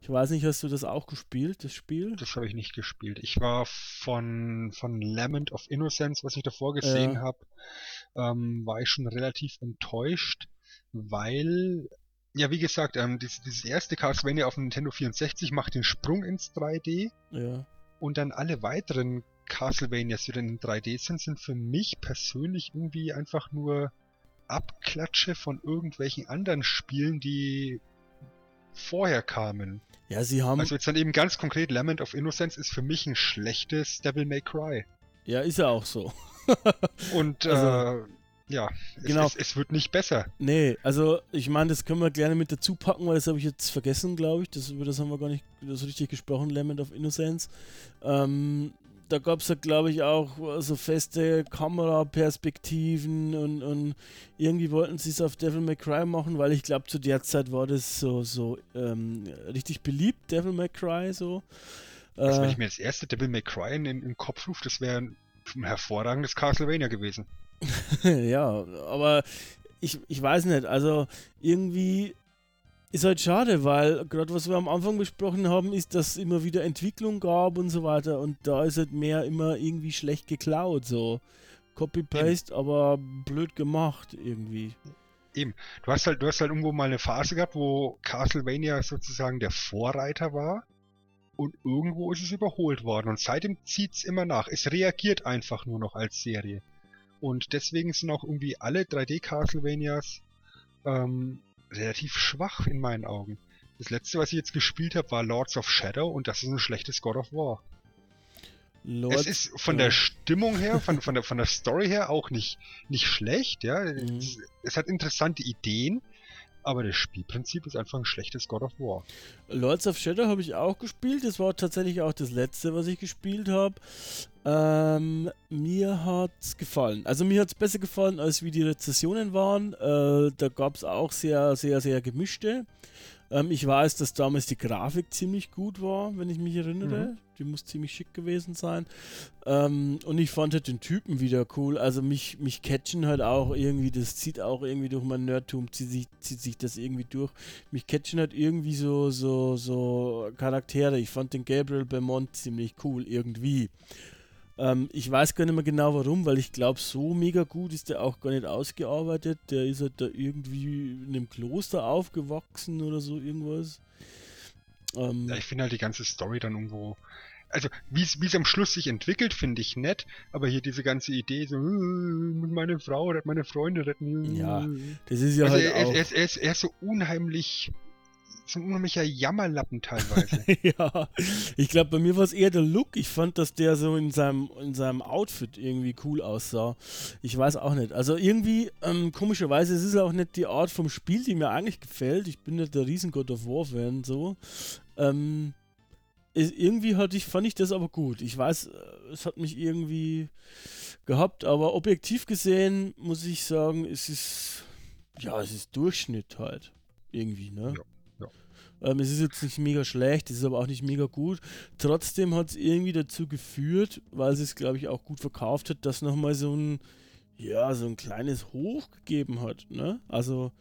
Ich weiß nicht, hast du das auch gespielt, das Spiel? Das habe ich nicht gespielt. Ich war von, von Lament of Innocence, was ich davor gesehen Ja. habe, ähm, war ich schon relativ enttäuscht, weil, ja, wie gesagt, ähm, dieses, dieses erste Castlevania auf dem Nintendo 64 macht den Sprung ins 3D Ja. und dann alle weiteren Castlevanias, die dann in 3D sind, sind für mich persönlich irgendwie einfach nur Abklatsche von irgendwelchen anderen Spielen, die vorher kamen. Ja, sie haben. Also jetzt dann eben ganz konkret, Lament of Innocence ist für mich ein schlechtes Devil May Cry. ja, ist ja auch so. Und [laughs] Also, äh, ja, es, genau. es, es wird nicht besser. Nee, also ich meine, das können wir gerne mit dazu packen, weil das habe ich jetzt vergessen, glaube ich. Das, über das haben wir gar nicht so richtig gesprochen, Lament of Innocence. Ähm, da gab es ja, glaube ich, auch so feste Kameraperspektiven und, und irgendwie wollten sie es auf Devil May Cry machen, weil ich glaube, zu der Zeit war das so, so ähm, richtig beliebt, Devil May Cry so. Also wenn Äh, ich mir das erste Devil May Cry in, den Kopf rufe, das wäre ein hervorragendes Castlevania gewesen. [laughs] ja, aber ich, ich weiß nicht, also irgendwie ist halt schade, weil gerade was wir am Anfang besprochen haben, ist, dass es immer wieder Entwicklung gab und so weiter und da ist halt mehr immer irgendwie schlecht geklaut, so Copy-Paste, aber blöd gemacht irgendwie. Du hast halt, du hast halt irgendwo mal eine Phase gehabt, wo Castlevania sozusagen der Vorreiter war und irgendwo ist es überholt worden und seitdem zieht's immer nach. Es reagiert einfach nur noch als Serie. Und deswegen sind auch irgendwie alle 3D-Castlevanias ähm, relativ schwach in meinen Augen. Das letzte, was ich jetzt gespielt habe, war Lords of Shadow und das ist ein schlechtes God of War. Lords, es ist von der Stimmung her, von, [laughs] von, der, von der Story her auch nicht, nicht schlecht, ja. Mhm. Es, es hat interessante Ideen, aber das Spielprinzip ist einfach ein schlechtes God of War. Lords of Shadow habe ich auch gespielt. Das war tatsächlich auch das letzte, was ich gespielt habe. Ähm, mir hat's gefallen. Also mir hat es besser gefallen, als wie die Rezessionen waren. Äh, da gab es auch sehr, sehr, sehr gemischte. Ähm, ich weiß, dass damals die Grafik ziemlich gut war, wenn ich mich erinnere. Die muss ziemlich schick gewesen sein. Ähm, und ich fand halt den Typen wieder cool. Also mich, mich catchen halt auch irgendwie, das zieht auch irgendwie durch mein Nerdtum, zieht sich, zieht sich das irgendwie durch. Mich catchen halt irgendwie so, so, so Charaktere. Ich fand den Gabriel Beaumont ziemlich cool irgendwie. Ähm, ich weiß gar nicht mehr genau warum, weil ich glaube, so mega gut ist der auch gar nicht ausgearbeitet. Der ist halt da irgendwie in einem Kloster aufgewachsen oder so irgendwas. Ähm, Ja, ich finde halt die ganze Story dann irgendwo. Also, wie es am Schluss sich entwickelt, finde ich nett, aber hier diese ganze Idee, so, äh, meine Frau oder meine Freunde retten. Ja, das ist ja also halt er, auch. er, er, ist, er ist so unheimlich, so ein unheimlicher Jammerlappen teilweise. [laughs] ja, ich glaube, bei mir war es eher der Look. Ich fand, dass der so in seinem, in seinem Outfit irgendwie cool aussah. Ich weiß auch nicht. Also irgendwie, ähm, komischerweise, es ist auch nicht die Art vom Spiel, die mir eigentlich gefällt. Ich bin nicht der riesen God of War-Fan, so. Ähm, ist, irgendwie hatte ich, fand ich das aber gut. Ich weiß, äh, es hat mich irgendwie gehabt, aber objektiv gesehen muss ich sagen, es ist, ja, es ist Durchschnitt halt. Irgendwie, ne? Ja. Ähm, es ist jetzt nicht mega schlecht, es ist aber auch nicht mega gut. Trotzdem hat es irgendwie dazu geführt, weil es es, glaube ich, auch gut verkauft hat, dass nochmal so ein, ja, so ein kleines Hoch gegeben hat. Ne? Also,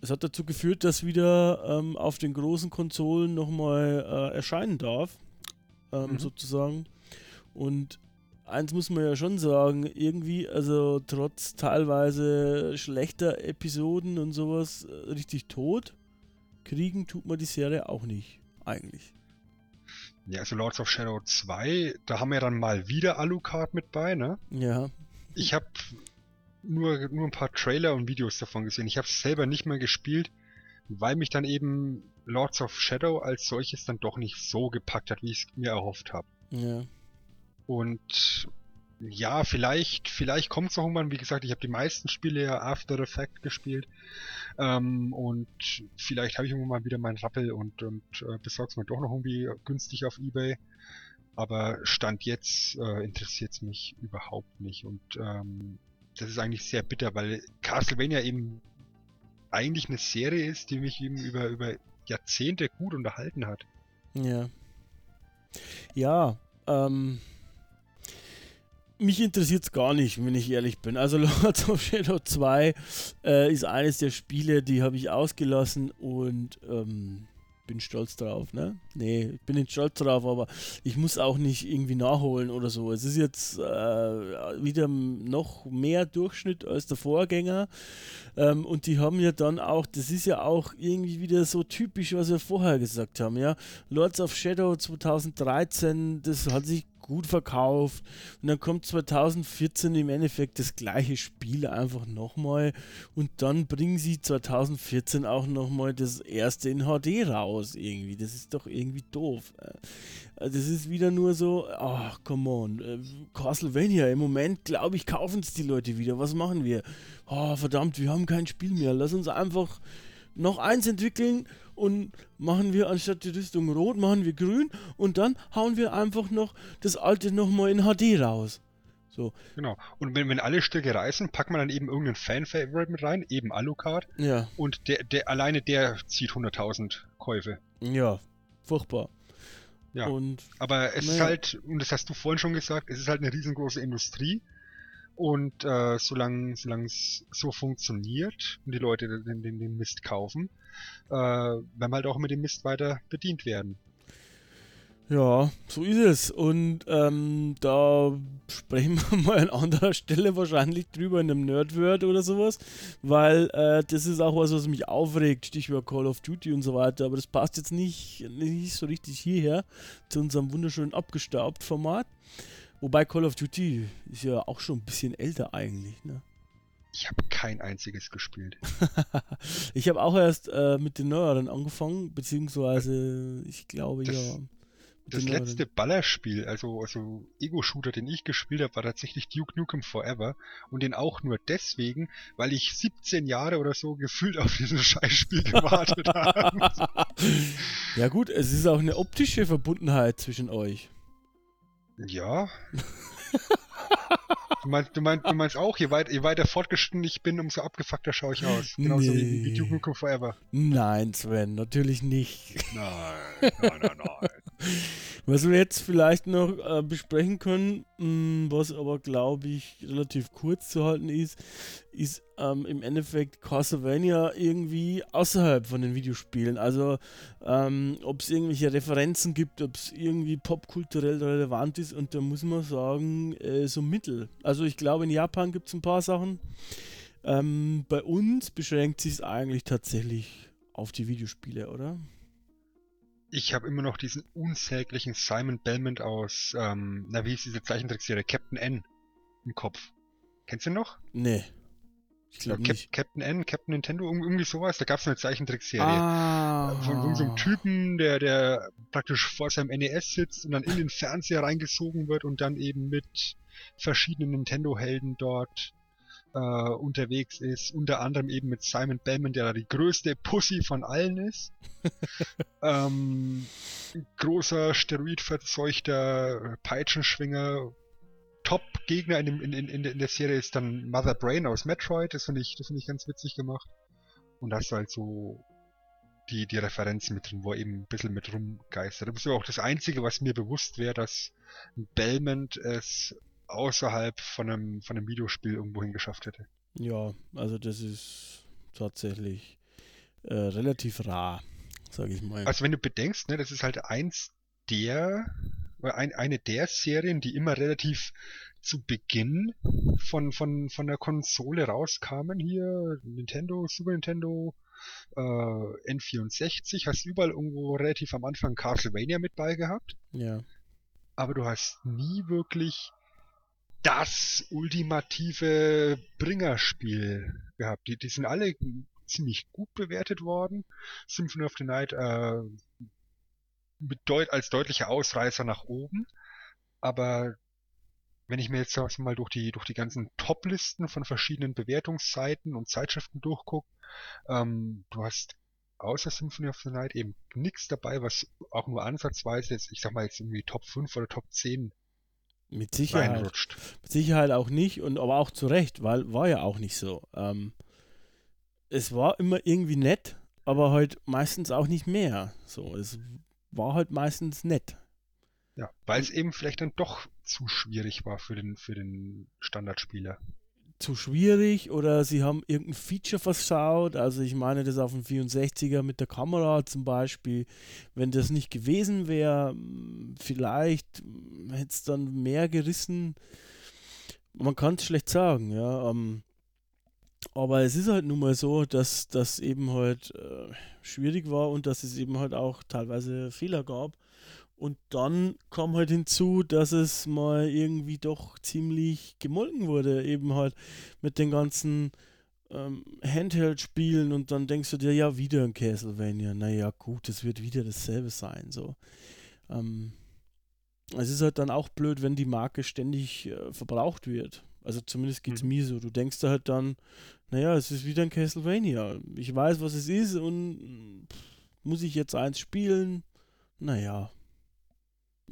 es hat dazu geführt, dass wieder ähm, auf den großen Konsolen nochmal äh, erscheinen darf, ähm, Mhm. sozusagen. Und eins muss man ja schon sagen, irgendwie, also trotz teilweise schlechter Episoden und sowas, äh, richtig tot, kriegen tut man die Serie auch nicht, eigentlich. ja, also Lords of Shadow 2, da haben wir dann mal wieder Alucard mit bei, ne? Ja, Ich habe nur, nur ein paar Trailer und Videos davon gesehen. Ich habe es selber nicht mehr gespielt, weil mich dann eben Lords of Shadow als solches dann doch nicht so gepackt hat, wie ich es mir erhofft habe. ja. Und ja, vielleicht, vielleicht kommt es noch irgendwann. Wie gesagt, ich habe die meisten Spiele ja After Effect gespielt. Ähm, und vielleicht habe ich irgendwann mal wieder meinen Rappel und, und äh, besorg's mir doch noch irgendwie günstig auf Ebay. Aber Stand jetzt äh, interessiert es mich überhaupt nicht. Und ähm, das ist eigentlich sehr bitter, weil Castlevania eben eigentlich eine Serie ist, die mich eben über, über Jahrzehnte gut unterhalten hat. Ja. Ja, ähm. Mich interessiert es gar nicht, wenn ich ehrlich bin. Also [laughs] Lords of Shadow 2 äh, ist eines der Spiele, die habe ich ausgelassen und ähm, bin stolz drauf, ne? Nee, ich bin nicht stolz drauf, aber ich muss auch nicht irgendwie nachholen oder so. Es ist jetzt äh, wieder noch mehr Durchschnitt als der Vorgänger. Ähm, und die haben ja dann auch, das ist ja auch irgendwie wieder so typisch, was wir vorher gesagt haben, ja. Lords of Shadow 2013, das hat sich gut verkauft. Und dann kommt 2014 im Endeffekt das gleiche Spiel einfach nochmal. Und dann bringen sie 2014 auch nochmal das erste in HD raus irgendwie. Das ist doch irgendwie doof. Äh, Das ist wieder nur so, ach, come on. äh, Castlevania, im Moment, glaube ich, kaufen es die Leute wieder. Was machen wir? Oh, verdammt, wir haben kein Spiel mehr. Lass uns einfach noch eins entwickeln und machen wir anstatt die Rüstung rot, machen wir grün und dann hauen wir einfach noch das alte nochmal in HD raus. So, Genau. Und wenn, wenn alle Stücke reißen, packt man dann eben irgendeinen Fan-Favorite mit rein, eben Alucard. ja, Und der, der alleine der zieht 100.000 Käufe. ja, furchtbar. Ja. Und Aber es ist Naja. halt, und das hast du vorhin schon gesagt, es ist halt eine riesengroße Industrie. Und äh, solange es so funktioniert und die Leute den, den, den Mist kaufen, äh, werden wir halt auch mit dem Mist weiter bedient werden. Ja, so ist es. Und ähm, da sprechen [laughs] wir mal an anderer Stelle wahrscheinlich drüber in einem Nerdword oder sowas, weil äh, das ist auch was, was mich aufregt, Stichwort Call of Duty und so weiter. Aber das passt jetzt nicht, nicht so richtig hierher zu unserem wunderschönen abgestaubt Format. Wobei Call of Duty ist ja auch schon ein bisschen älter eigentlich, ne? Ich habe kein einziges gespielt. [laughs] ich habe auch erst äh, mit den neueren angefangen, beziehungsweise ich glaube Das- ja. Das letzte Ballerspiel, also, also Ego-Shooter, den ich gespielt habe, war tatsächlich Duke Nukem Forever. Und den auch nur deswegen, weil ich 17 Jahre oder so gefühlt auf dieses [laughs] Scheißspiel gewartet [laughs] habe. ja gut, es ist auch eine optische Verbundenheit zwischen euch. Ja. Du meinst, du, meinst, du meinst auch, je, weit, je weiter fortgeschritten ich bin, umso abgefuckter schaue ich aus. Genauso wie, wie Nee. Duke Nukem Forever. Nein, Sven, natürlich nicht. Nein, nein, nein, nein. Was wir jetzt vielleicht noch äh, besprechen können, mh, was aber glaube ich relativ kurz zu halten ist, ist ähm, im Endeffekt Castlevania irgendwie außerhalb von den Videospielen. Also ähm, ob es irgendwelche Referenzen gibt, ob es irgendwie popkulturell relevant ist und da muss man sagen, äh, so mittel. Also ich glaube in Japan gibt es ein paar Sachen. Ähm, bei uns beschränkt sich es eigentlich tatsächlich auf die Videospiele, oder? Ich habe immer noch diesen unsäglichen Simon Belmont aus, ähm, na wie hieß diese Zeichentrickserie, Captain N im Kopf. Kennst du ihn noch? Nee. Ich Ja, glaube Cap nicht. Captain N, Captain Nintendo, irg- irgendwie sowas. Da gab es eine Zeichentrickserie. Ah. Von, von so einem Typen, der, der praktisch vor seinem NES sitzt und dann in den Fernseher reingesogen wird und dann eben mit verschiedenen Nintendo-Helden dort äh, unterwegs ist. Unter anderem eben mit Simon Bellman, der da die größte Pussy von allen ist. [laughs] ähm, großer, steroidverzeuchter Peitschenschwinger. Top-Gegner in, in, in, in der- Serie ist dann Mother Brain aus Metroid. Das finde ich, das finde ich ganz witzig gemacht. Und da hast du halt so die, die Referenzen mit drin, wo er eben ein bisschen mit rumgeistert. Das ist aber auch das Einzige, was mir bewusst wäre, dass Belmont es außerhalb von einem, von einem Videospiel irgendwo hingeschafft hätte. Ja, also das ist tatsächlich äh, relativ rar, sage ich mal. Also wenn du bedenkst, ne, das ist halt eins der, oder ein, eine der Serien, die immer relativ zu Beginn von, von, von der Konsole rauskamen. Hier Nintendo, Super Nintendo, äh, N64, hast überall irgendwo relativ am Anfang Castlevania mit bei gehabt. ja. aber du hast nie wirklich das ultimative Bringerspiel gehabt. Die, die sind alle ziemlich gut bewertet worden. Symphony of the Night äh, mit deut als deutlicher Ausreißer nach oben. Aber wenn ich mir jetzt sag ich mal durch die durch die ganzen Top-Listen von verschiedenen Bewertungsseiten und Zeitschriften durchgucke, ähm, du hast außer Symphony of the Night eben nichts dabei, was auch nur ansatzweise jetzt, ich sag mal jetzt irgendwie Top 5 oder Top 10 Mit Sicherheit. reinrutscht. Mit Sicherheit auch nicht und aber auch zu Recht, weil war ja auch nicht so. Ähm, es war immer irgendwie nett, aber halt meistens auch nicht mehr. So, es war halt meistens nett. Ja, weil es eben vielleicht dann doch zu schwierig war für den, für den Standardspieler. Zu schwierig oder sie haben irgendein Feature versaut. Also ich meine das auf dem 64er mit der Kamera zum Beispiel. Wenn das nicht gewesen wäre, vielleicht hätte es dann mehr gerissen. Man kann es schlecht sagen, ja. Ähm, aber es ist halt nun mal so, dass das eben halt äh, schwierig war und dass es eben halt auch teilweise Fehler gab. Und dann kam halt hinzu, dass es mal irgendwie doch ziemlich gemolken wurde, eben halt mit den ganzen ähm, Handheld-Spielen und dann denkst du dir, ja, wieder ein Castlevania. Naja, gut, es wird wieder dasselbe sein. So. Ähm, es ist halt dann auch blöd, wenn die Marke ständig äh, verbraucht wird. Also zumindest geht es Mhm. mir so. Du denkst da halt dann, naja, es ist wieder ein Castlevania. Ich weiß, was es ist und pff, muss ich jetzt eins spielen? Naja,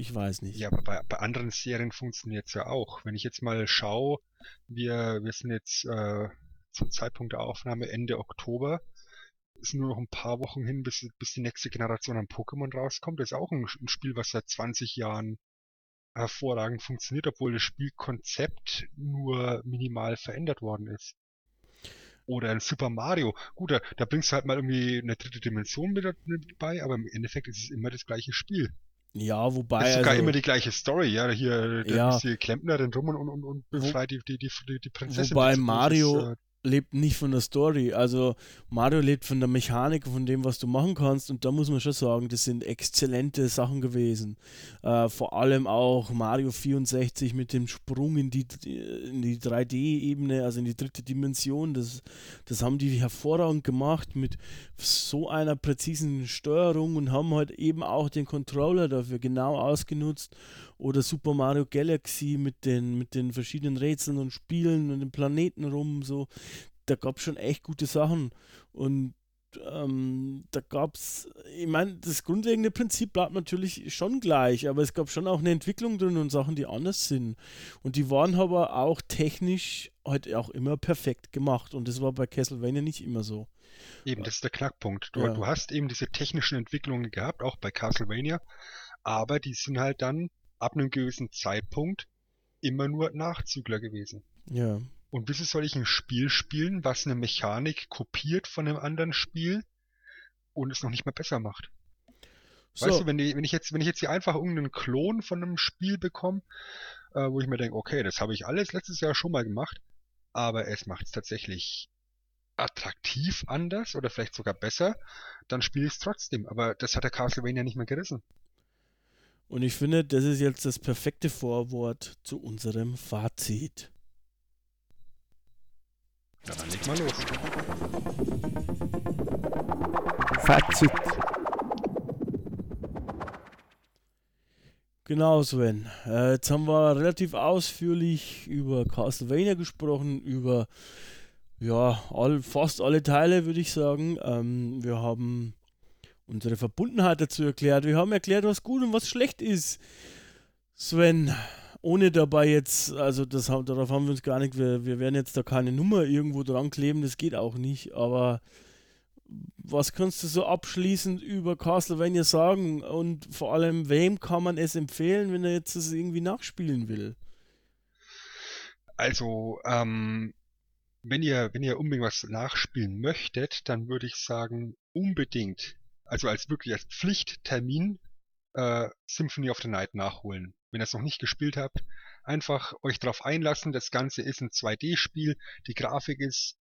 ich weiß nicht. Ja, aber bei, bei anderen Serien funktioniert es ja auch. Wenn ich jetzt mal schaue, wir, wir sind jetzt äh, zum Zeitpunkt der Aufnahme Ende Oktober. Sind nur noch ein paar Wochen hin, bis, bis die nächste Generation an Pokémon rauskommt. Das ist auch ein, ein Spiel, was seit 20 Jahren hervorragend funktioniert, obwohl das Spielkonzept nur minimal verändert worden ist. Oder ein Super Mario. Gut, da, da bringst du halt mal irgendwie eine dritte Dimension mit, mit bei, aber im Endeffekt ist es immer das gleiche Spiel. Ja, wobei. ist sogar also, immer die gleiche Story, ja. Hier, da Ja. ist die Klempnerin rum und, und, und befreit die, die, die, die, Prinzessin. Wobei Das ist, Mario- äh, lebt nicht von der Story. Also Mario lebt von der Mechanik, von dem, was du machen kannst. Und da muss man schon sagen, das sind exzellente Sachen gewesen. Äh, vor allem auch Mario 64 mit dem Sprung in die, in die 3D-Ebene, also in die dritte Dimension. Das, das haben die hervorragend gemacht mit so einer präzisen Steuerung und haben halt eben auch den Controller dafür genau ausgenutzt. Oder Super Mario Galaxy mit den, mit den verschiedenen Rätseln und Spielen und den Planeten rum. So da gab es schon echt gute Sachen. Und ähm, da gab es, ich meine, das grundlegende Prinzip bleibt natürlich schon gleich, aber es gab schon auch eine Entwicklung drin und Sachen, die anders sind. Und die waren aber auch technisch halt auch immer perfekt gemacht. Und das war bei Castlevania nicht immer so. Eben, das ist der Knackpunkt. Du, ja. du hast eben diese technischen Entwicklungen gehabt, auch bei Castlevania, aber die sind halt dann ab einem gewissen Zeitpunkt immer nur Nachzügler gewesen. Ja. Und wieso soll ich ein Spiel spielen, was eine Mechanik kopiert von einem anderen Spiel und es noch nicht mal besser macht? So. Weißt du, wenn ich, wenn ich jetzt, wenn ich jetzt hier einfach irgendeinen Klon von einem Spiel bekomme, äh, wo ich mir denke, okay, das habe ich alles letztes Jahr schon mal gemacht, aber es macht es tatsächlich attraktiv anders oder vielleicht sogar besser, dann spiele ich es trotzdem. Aber das hat der Castlevania nicht mehr gerissen. Und ich finde, das ist jetzt das perfekte Vorwort zu unserem Fazit. Ja, dann leg mal los. Fazit. Genau, Sven. Äh, jetzt haben wir relativ ausführlich über Castlevania gesprochen, über ja, all, fast alle Teile, würde ich sagen. Ähm, wir haben unsere Verbundenheit dazu erklärt. Wir haben erklärt, was gut und was schlecht ist. Sven, ohne dabei jetzt, also das, darauf haben wir uns gar nicht, wir, wir werden jetzt da keine Nummer irgendwo dran kleben, das geht auch nicht, aber was kannst du so abschließend über Castlevania sagen und vor allem, wem kann man es empfehlen, wenn er jetzt das irgendwie nachspielen will? Also, ähm, wenn ihr, wenn ihr unbedingt was nachspielen möchtet, dann würde ich sagen, unbedingt, also als wirklich als Pflichttermin, äh, Symphony of the Night nachholen wenn ihr es noch nicht gespielt habt, einfach euch darauf einlassen. Das Ganze ist ein 2D-Spiel. Die Grafik ist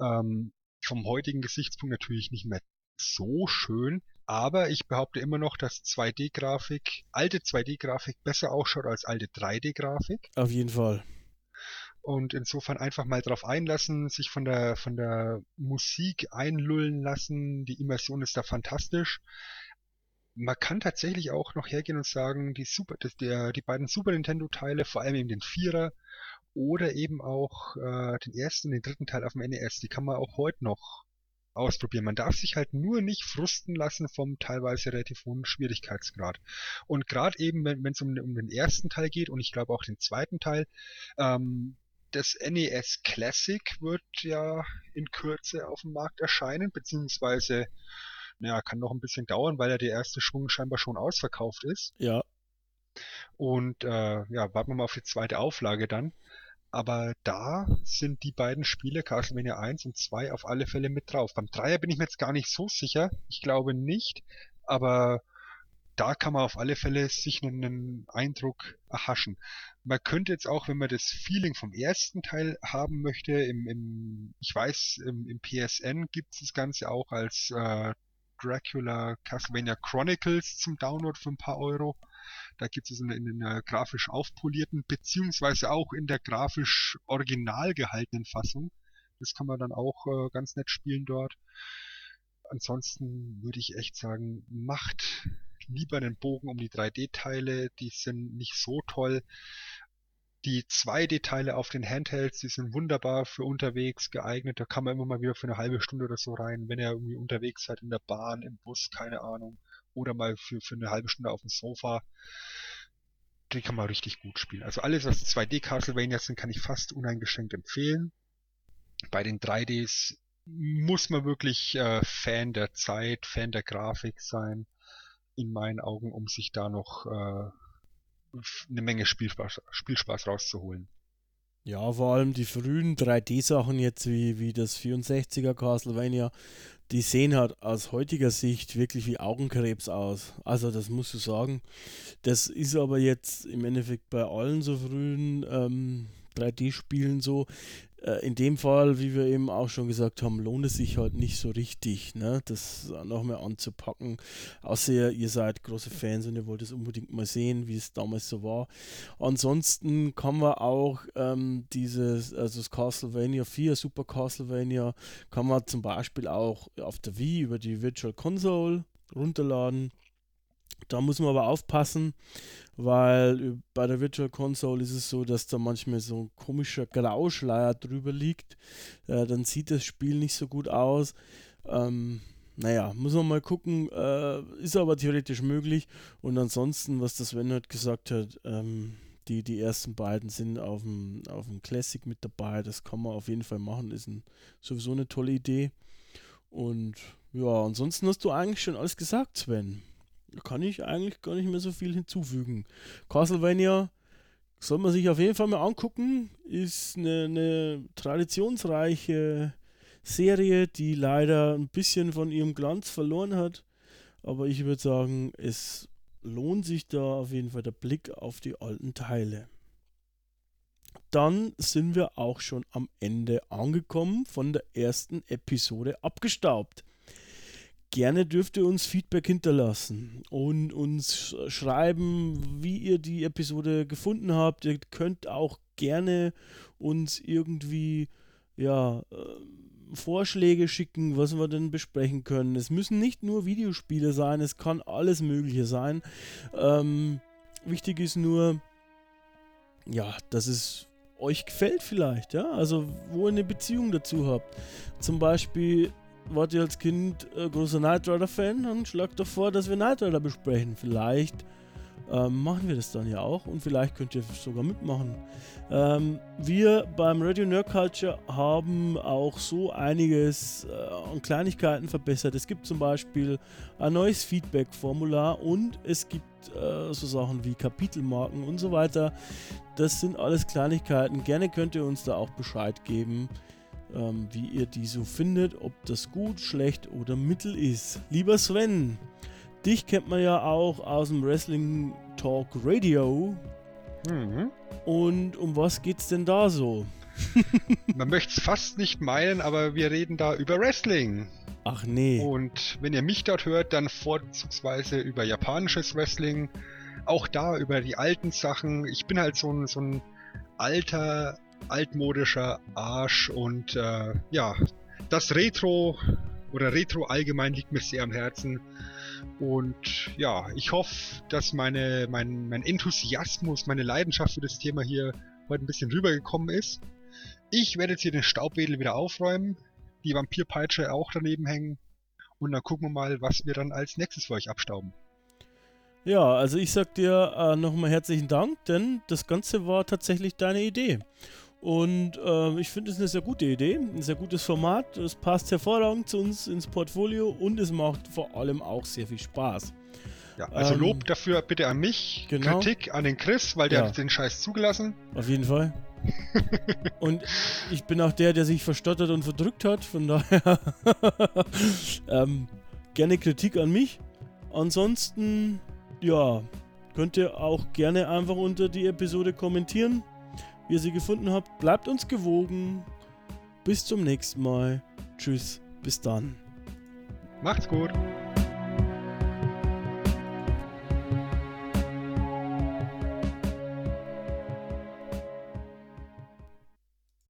ähm, vom heutigen Gesichtspunkt natürlich nicht mehr so schön, aber ich behaupte immer noch, dass 2D-Grafik, alte 2D-Grafik besser ausschaut als alte 3D-Grafik. Auf jeden Fall. Und insofern einfach mal drauf einlassen, sich von der, von der Musik einlullen lassen. Die Immersion ist da fantastisch man kann tatsächlich auch noch hergehen und sagen, die, Super, das, der, die beiden Super Nintendo-Teile, vor allem eben den Vierer oder eben auch äh, den ersten und den dritten Teil auf dem NES, die kann man auch heute noch ausprobieren. Man darf sich halt nur nicht frusten lassen vom teilweise relativ hohen Schwierigkeitsgrad. Und gerade eben, wenn es um, um, den ersten Teil geht und ich glaube auch den zweiten Teil, ähm, das NES Classic wird ja in Kürze auf dem Markt erscheinen, beziehungsweise ja, kann noch ein bisschen dauern, weil ja der erste Schwung scheinbar schon ausverkauft ist. Ja. Und äh, ja, warten wir mal auf die zweite Auflage dann. Aber da sind die beiden Spiele, Castlevania 1 und 2, auf alle Fälle mit drauf. Beim Dreier bin ich mir jetzt gar nicht so sicher. Ich glaube nicht. Aber da kann man auf alle Fälle sich einen Eindruck erhaschen. Man könnte jetzt auch, wenn man das Feeling vom ersten Teil haben möchte, im, im ich weiß, im, im PSN gibt es das Ganze auch als äh, Dracula Castlevania Chronicles zum Download für ein paar Euro. Da gibt es in, in einer grafisch aufpolierten, beziehungsweise auch in der grafisch original gehaltenen Fassung. Das kann man dann auch äh, ganz nett spielen dort. Ansonsten würde ich echt sagen, macht lieber einen Bogen um die 3D-Teile, die sind nicht so toll. Die 2D-Teile auf den Handhelds, die sind wunderbar für unterwegs geeignet. Da kann man immer mal wieder für eine halbe Stunde oder so rein, wenn ihr irgendwie unterwegs seid, in der Bahn, im Bus, keine Ahnung. Oder mal für, für eine halbe Stunde auf dem Sofa. Die kann man richtig gut spielen. Also alles, was 2D Castlevania sind, kann ich fast uneingeschränkt empfehlen. Bei den 3Ds muss man wirklich äh, Fan der Zeit, Fan der Grafik sein, in meinen Augen, um sich da noch äh, eine Menge Spielspaß, Spielspaß rauszuholen. Ja, vor allem die frühen 3D-Sachen jetzt wie, wie das 64er Castlevania, die sehen halt aus heutiger Sicht wirklich wie Augenkrebs aus. Also das musst du sagen. Das ist aber jetzt im Endeffekt bei allen so frühen ähm, 3D-Spielen so. Äh, in dem Fall, wie wir eben auch schon gesagt haben, lohnt es sich halt nicht so richtig, ne, das noch mehr anzupacken. Außer ihr seid große Fans und ihr wollt es unbedingt mal sehen, wie es damals so war. Ansonsten kann man auch ähm, dieses, also das Castlevania 4, Super Castlevania, kann man zum Beispiel auch auf der Wii über die Virtual Console runterladen. Da muss man aber aufpassen, weil bei der Virtual Console ist es so, dass da manchmal so ein komischer Grauschleier drüber liegt. Äh, dann sieht das Spiel nicht so gut aus. Ähm, naja, muss man mal gucken. Äh, ist aber theoretisch möglich. Und ansonsten, was das Sven halt gesagt hat, ähm, die, die ersten beiden sind auf dem, auf dem Classic mit dabei. Das kann man auf jeden Fall machen. Ist ein, sowieso eine tolle Idee. Und ja, ansonsten hast du eigentlich schon alles gesagt, Sven. Da kann ich eigentlich gar nicht mehr so viel hinzufügen. Castlevania soll man sich auf jeden Fall mal angucken. Ist eine, eine traditionsreiche Serie, die leider ein bisschen von ihrem Glanz verloren hat. Aber ich würde sagen, es lohnt sich da auf jeden Fall der Blick auf die alten Teile. Dann sind wir auch schon am Ende angekommen von der ersten Episode abgestaubt gerne dürft ihr uns Feedback hinterlassen und uns schreiben, wie ihr die Episode gefunden habt. Ihr könnt auch gerne uns irgendwie ja, äh, Vorschläge schicken, was wir denn besprechen können. Es müssen nicht nur Videospiele sein, es kann alles Mögliche sein. Ähm, wichtig ist nur, ja, dass es euch gefällt vielleicht, ja, also wo ihr eine Beziehung dazu habt. Zum Beispiel wart ihr als Kind äh, großer Knight Rider-Fan, dann schlagt doch vor, dass wir Knight Rider besprechen. Vielleicht ähm, machen wir das dann ja auch und vielleicht könnt ihr sogar mitmachen. Ähm, wir beim Radio Nerd Culture haben auch so einiges äh, an Kleinigkeiten verbessert. Es gibt zum Beispiel ein neues Feedback-Formular und es gibt äh, so Sachen wie Kapitelmarken und so weiter. Das sind alles Kleinigkeiten. Gerne könnt ihr uns da auch Bescheid geben ähm, wie ihr die so findet, ob das gut, schlecht oder mittel ist. Lieber Sven, dich kennt man ja auch aus dem Wrestling Talk Radio. Mhm. Und um was geht's denn da so? [laughs] man möchte es fast nicht meinen, aber wir reden da über Wrestling. Ach nee. Und wenn ihr mich dort hört, dann vorzugsweise über japanisches Wrestling. Auch da über die alten Sachen. Ich bin halt so ein, so ein alter altmodischer Arsch und äh, ja, das Retro oder Retro allgemein liegt mir sehr am Herzen. Und ja, ich hoffe, dass meine, mein, mein Enthusiasmus, meine Leidenschaft für das Thema hier heute ein bisschen rübergekommen ist. Ich werde jetzt hier den Staubwedel wieder aufräumen, die Vampirpeitsche auch daneben hängen und dann gucken wir mal, was wir dann als nächstes für euch abstauben. Ja, also ich sag dir äh, nochmal herzlichen Dank, denn das Ganze war tatsächlich deine Idee. Und äh, ich finde es eine sehr gute Idee, ein sehr gutes Format. Es passt hervorragend zu uns ins Portfolio und es macht vor allem auch sehr viel Spaß. Ja, also ähm, Lob dafür bitte an mich, genau. Kritik an den Chris, weil der ja. hat den Scheiß zugelassen. Auf jeden Fall. [laughs] und ich bin auch der, der sich verstottert und verdrückt hat, von daher [laughs] ähm, gerne Kritik an mich. Ansonsten, ja, könnt ihr auch gerne einfach unter die Episode kommentieren wie ihr sie gefunden habt. Bleibt uns gewogen. Bis zum nächsten Mal. Tschüss. Bis dann. Macht's gut.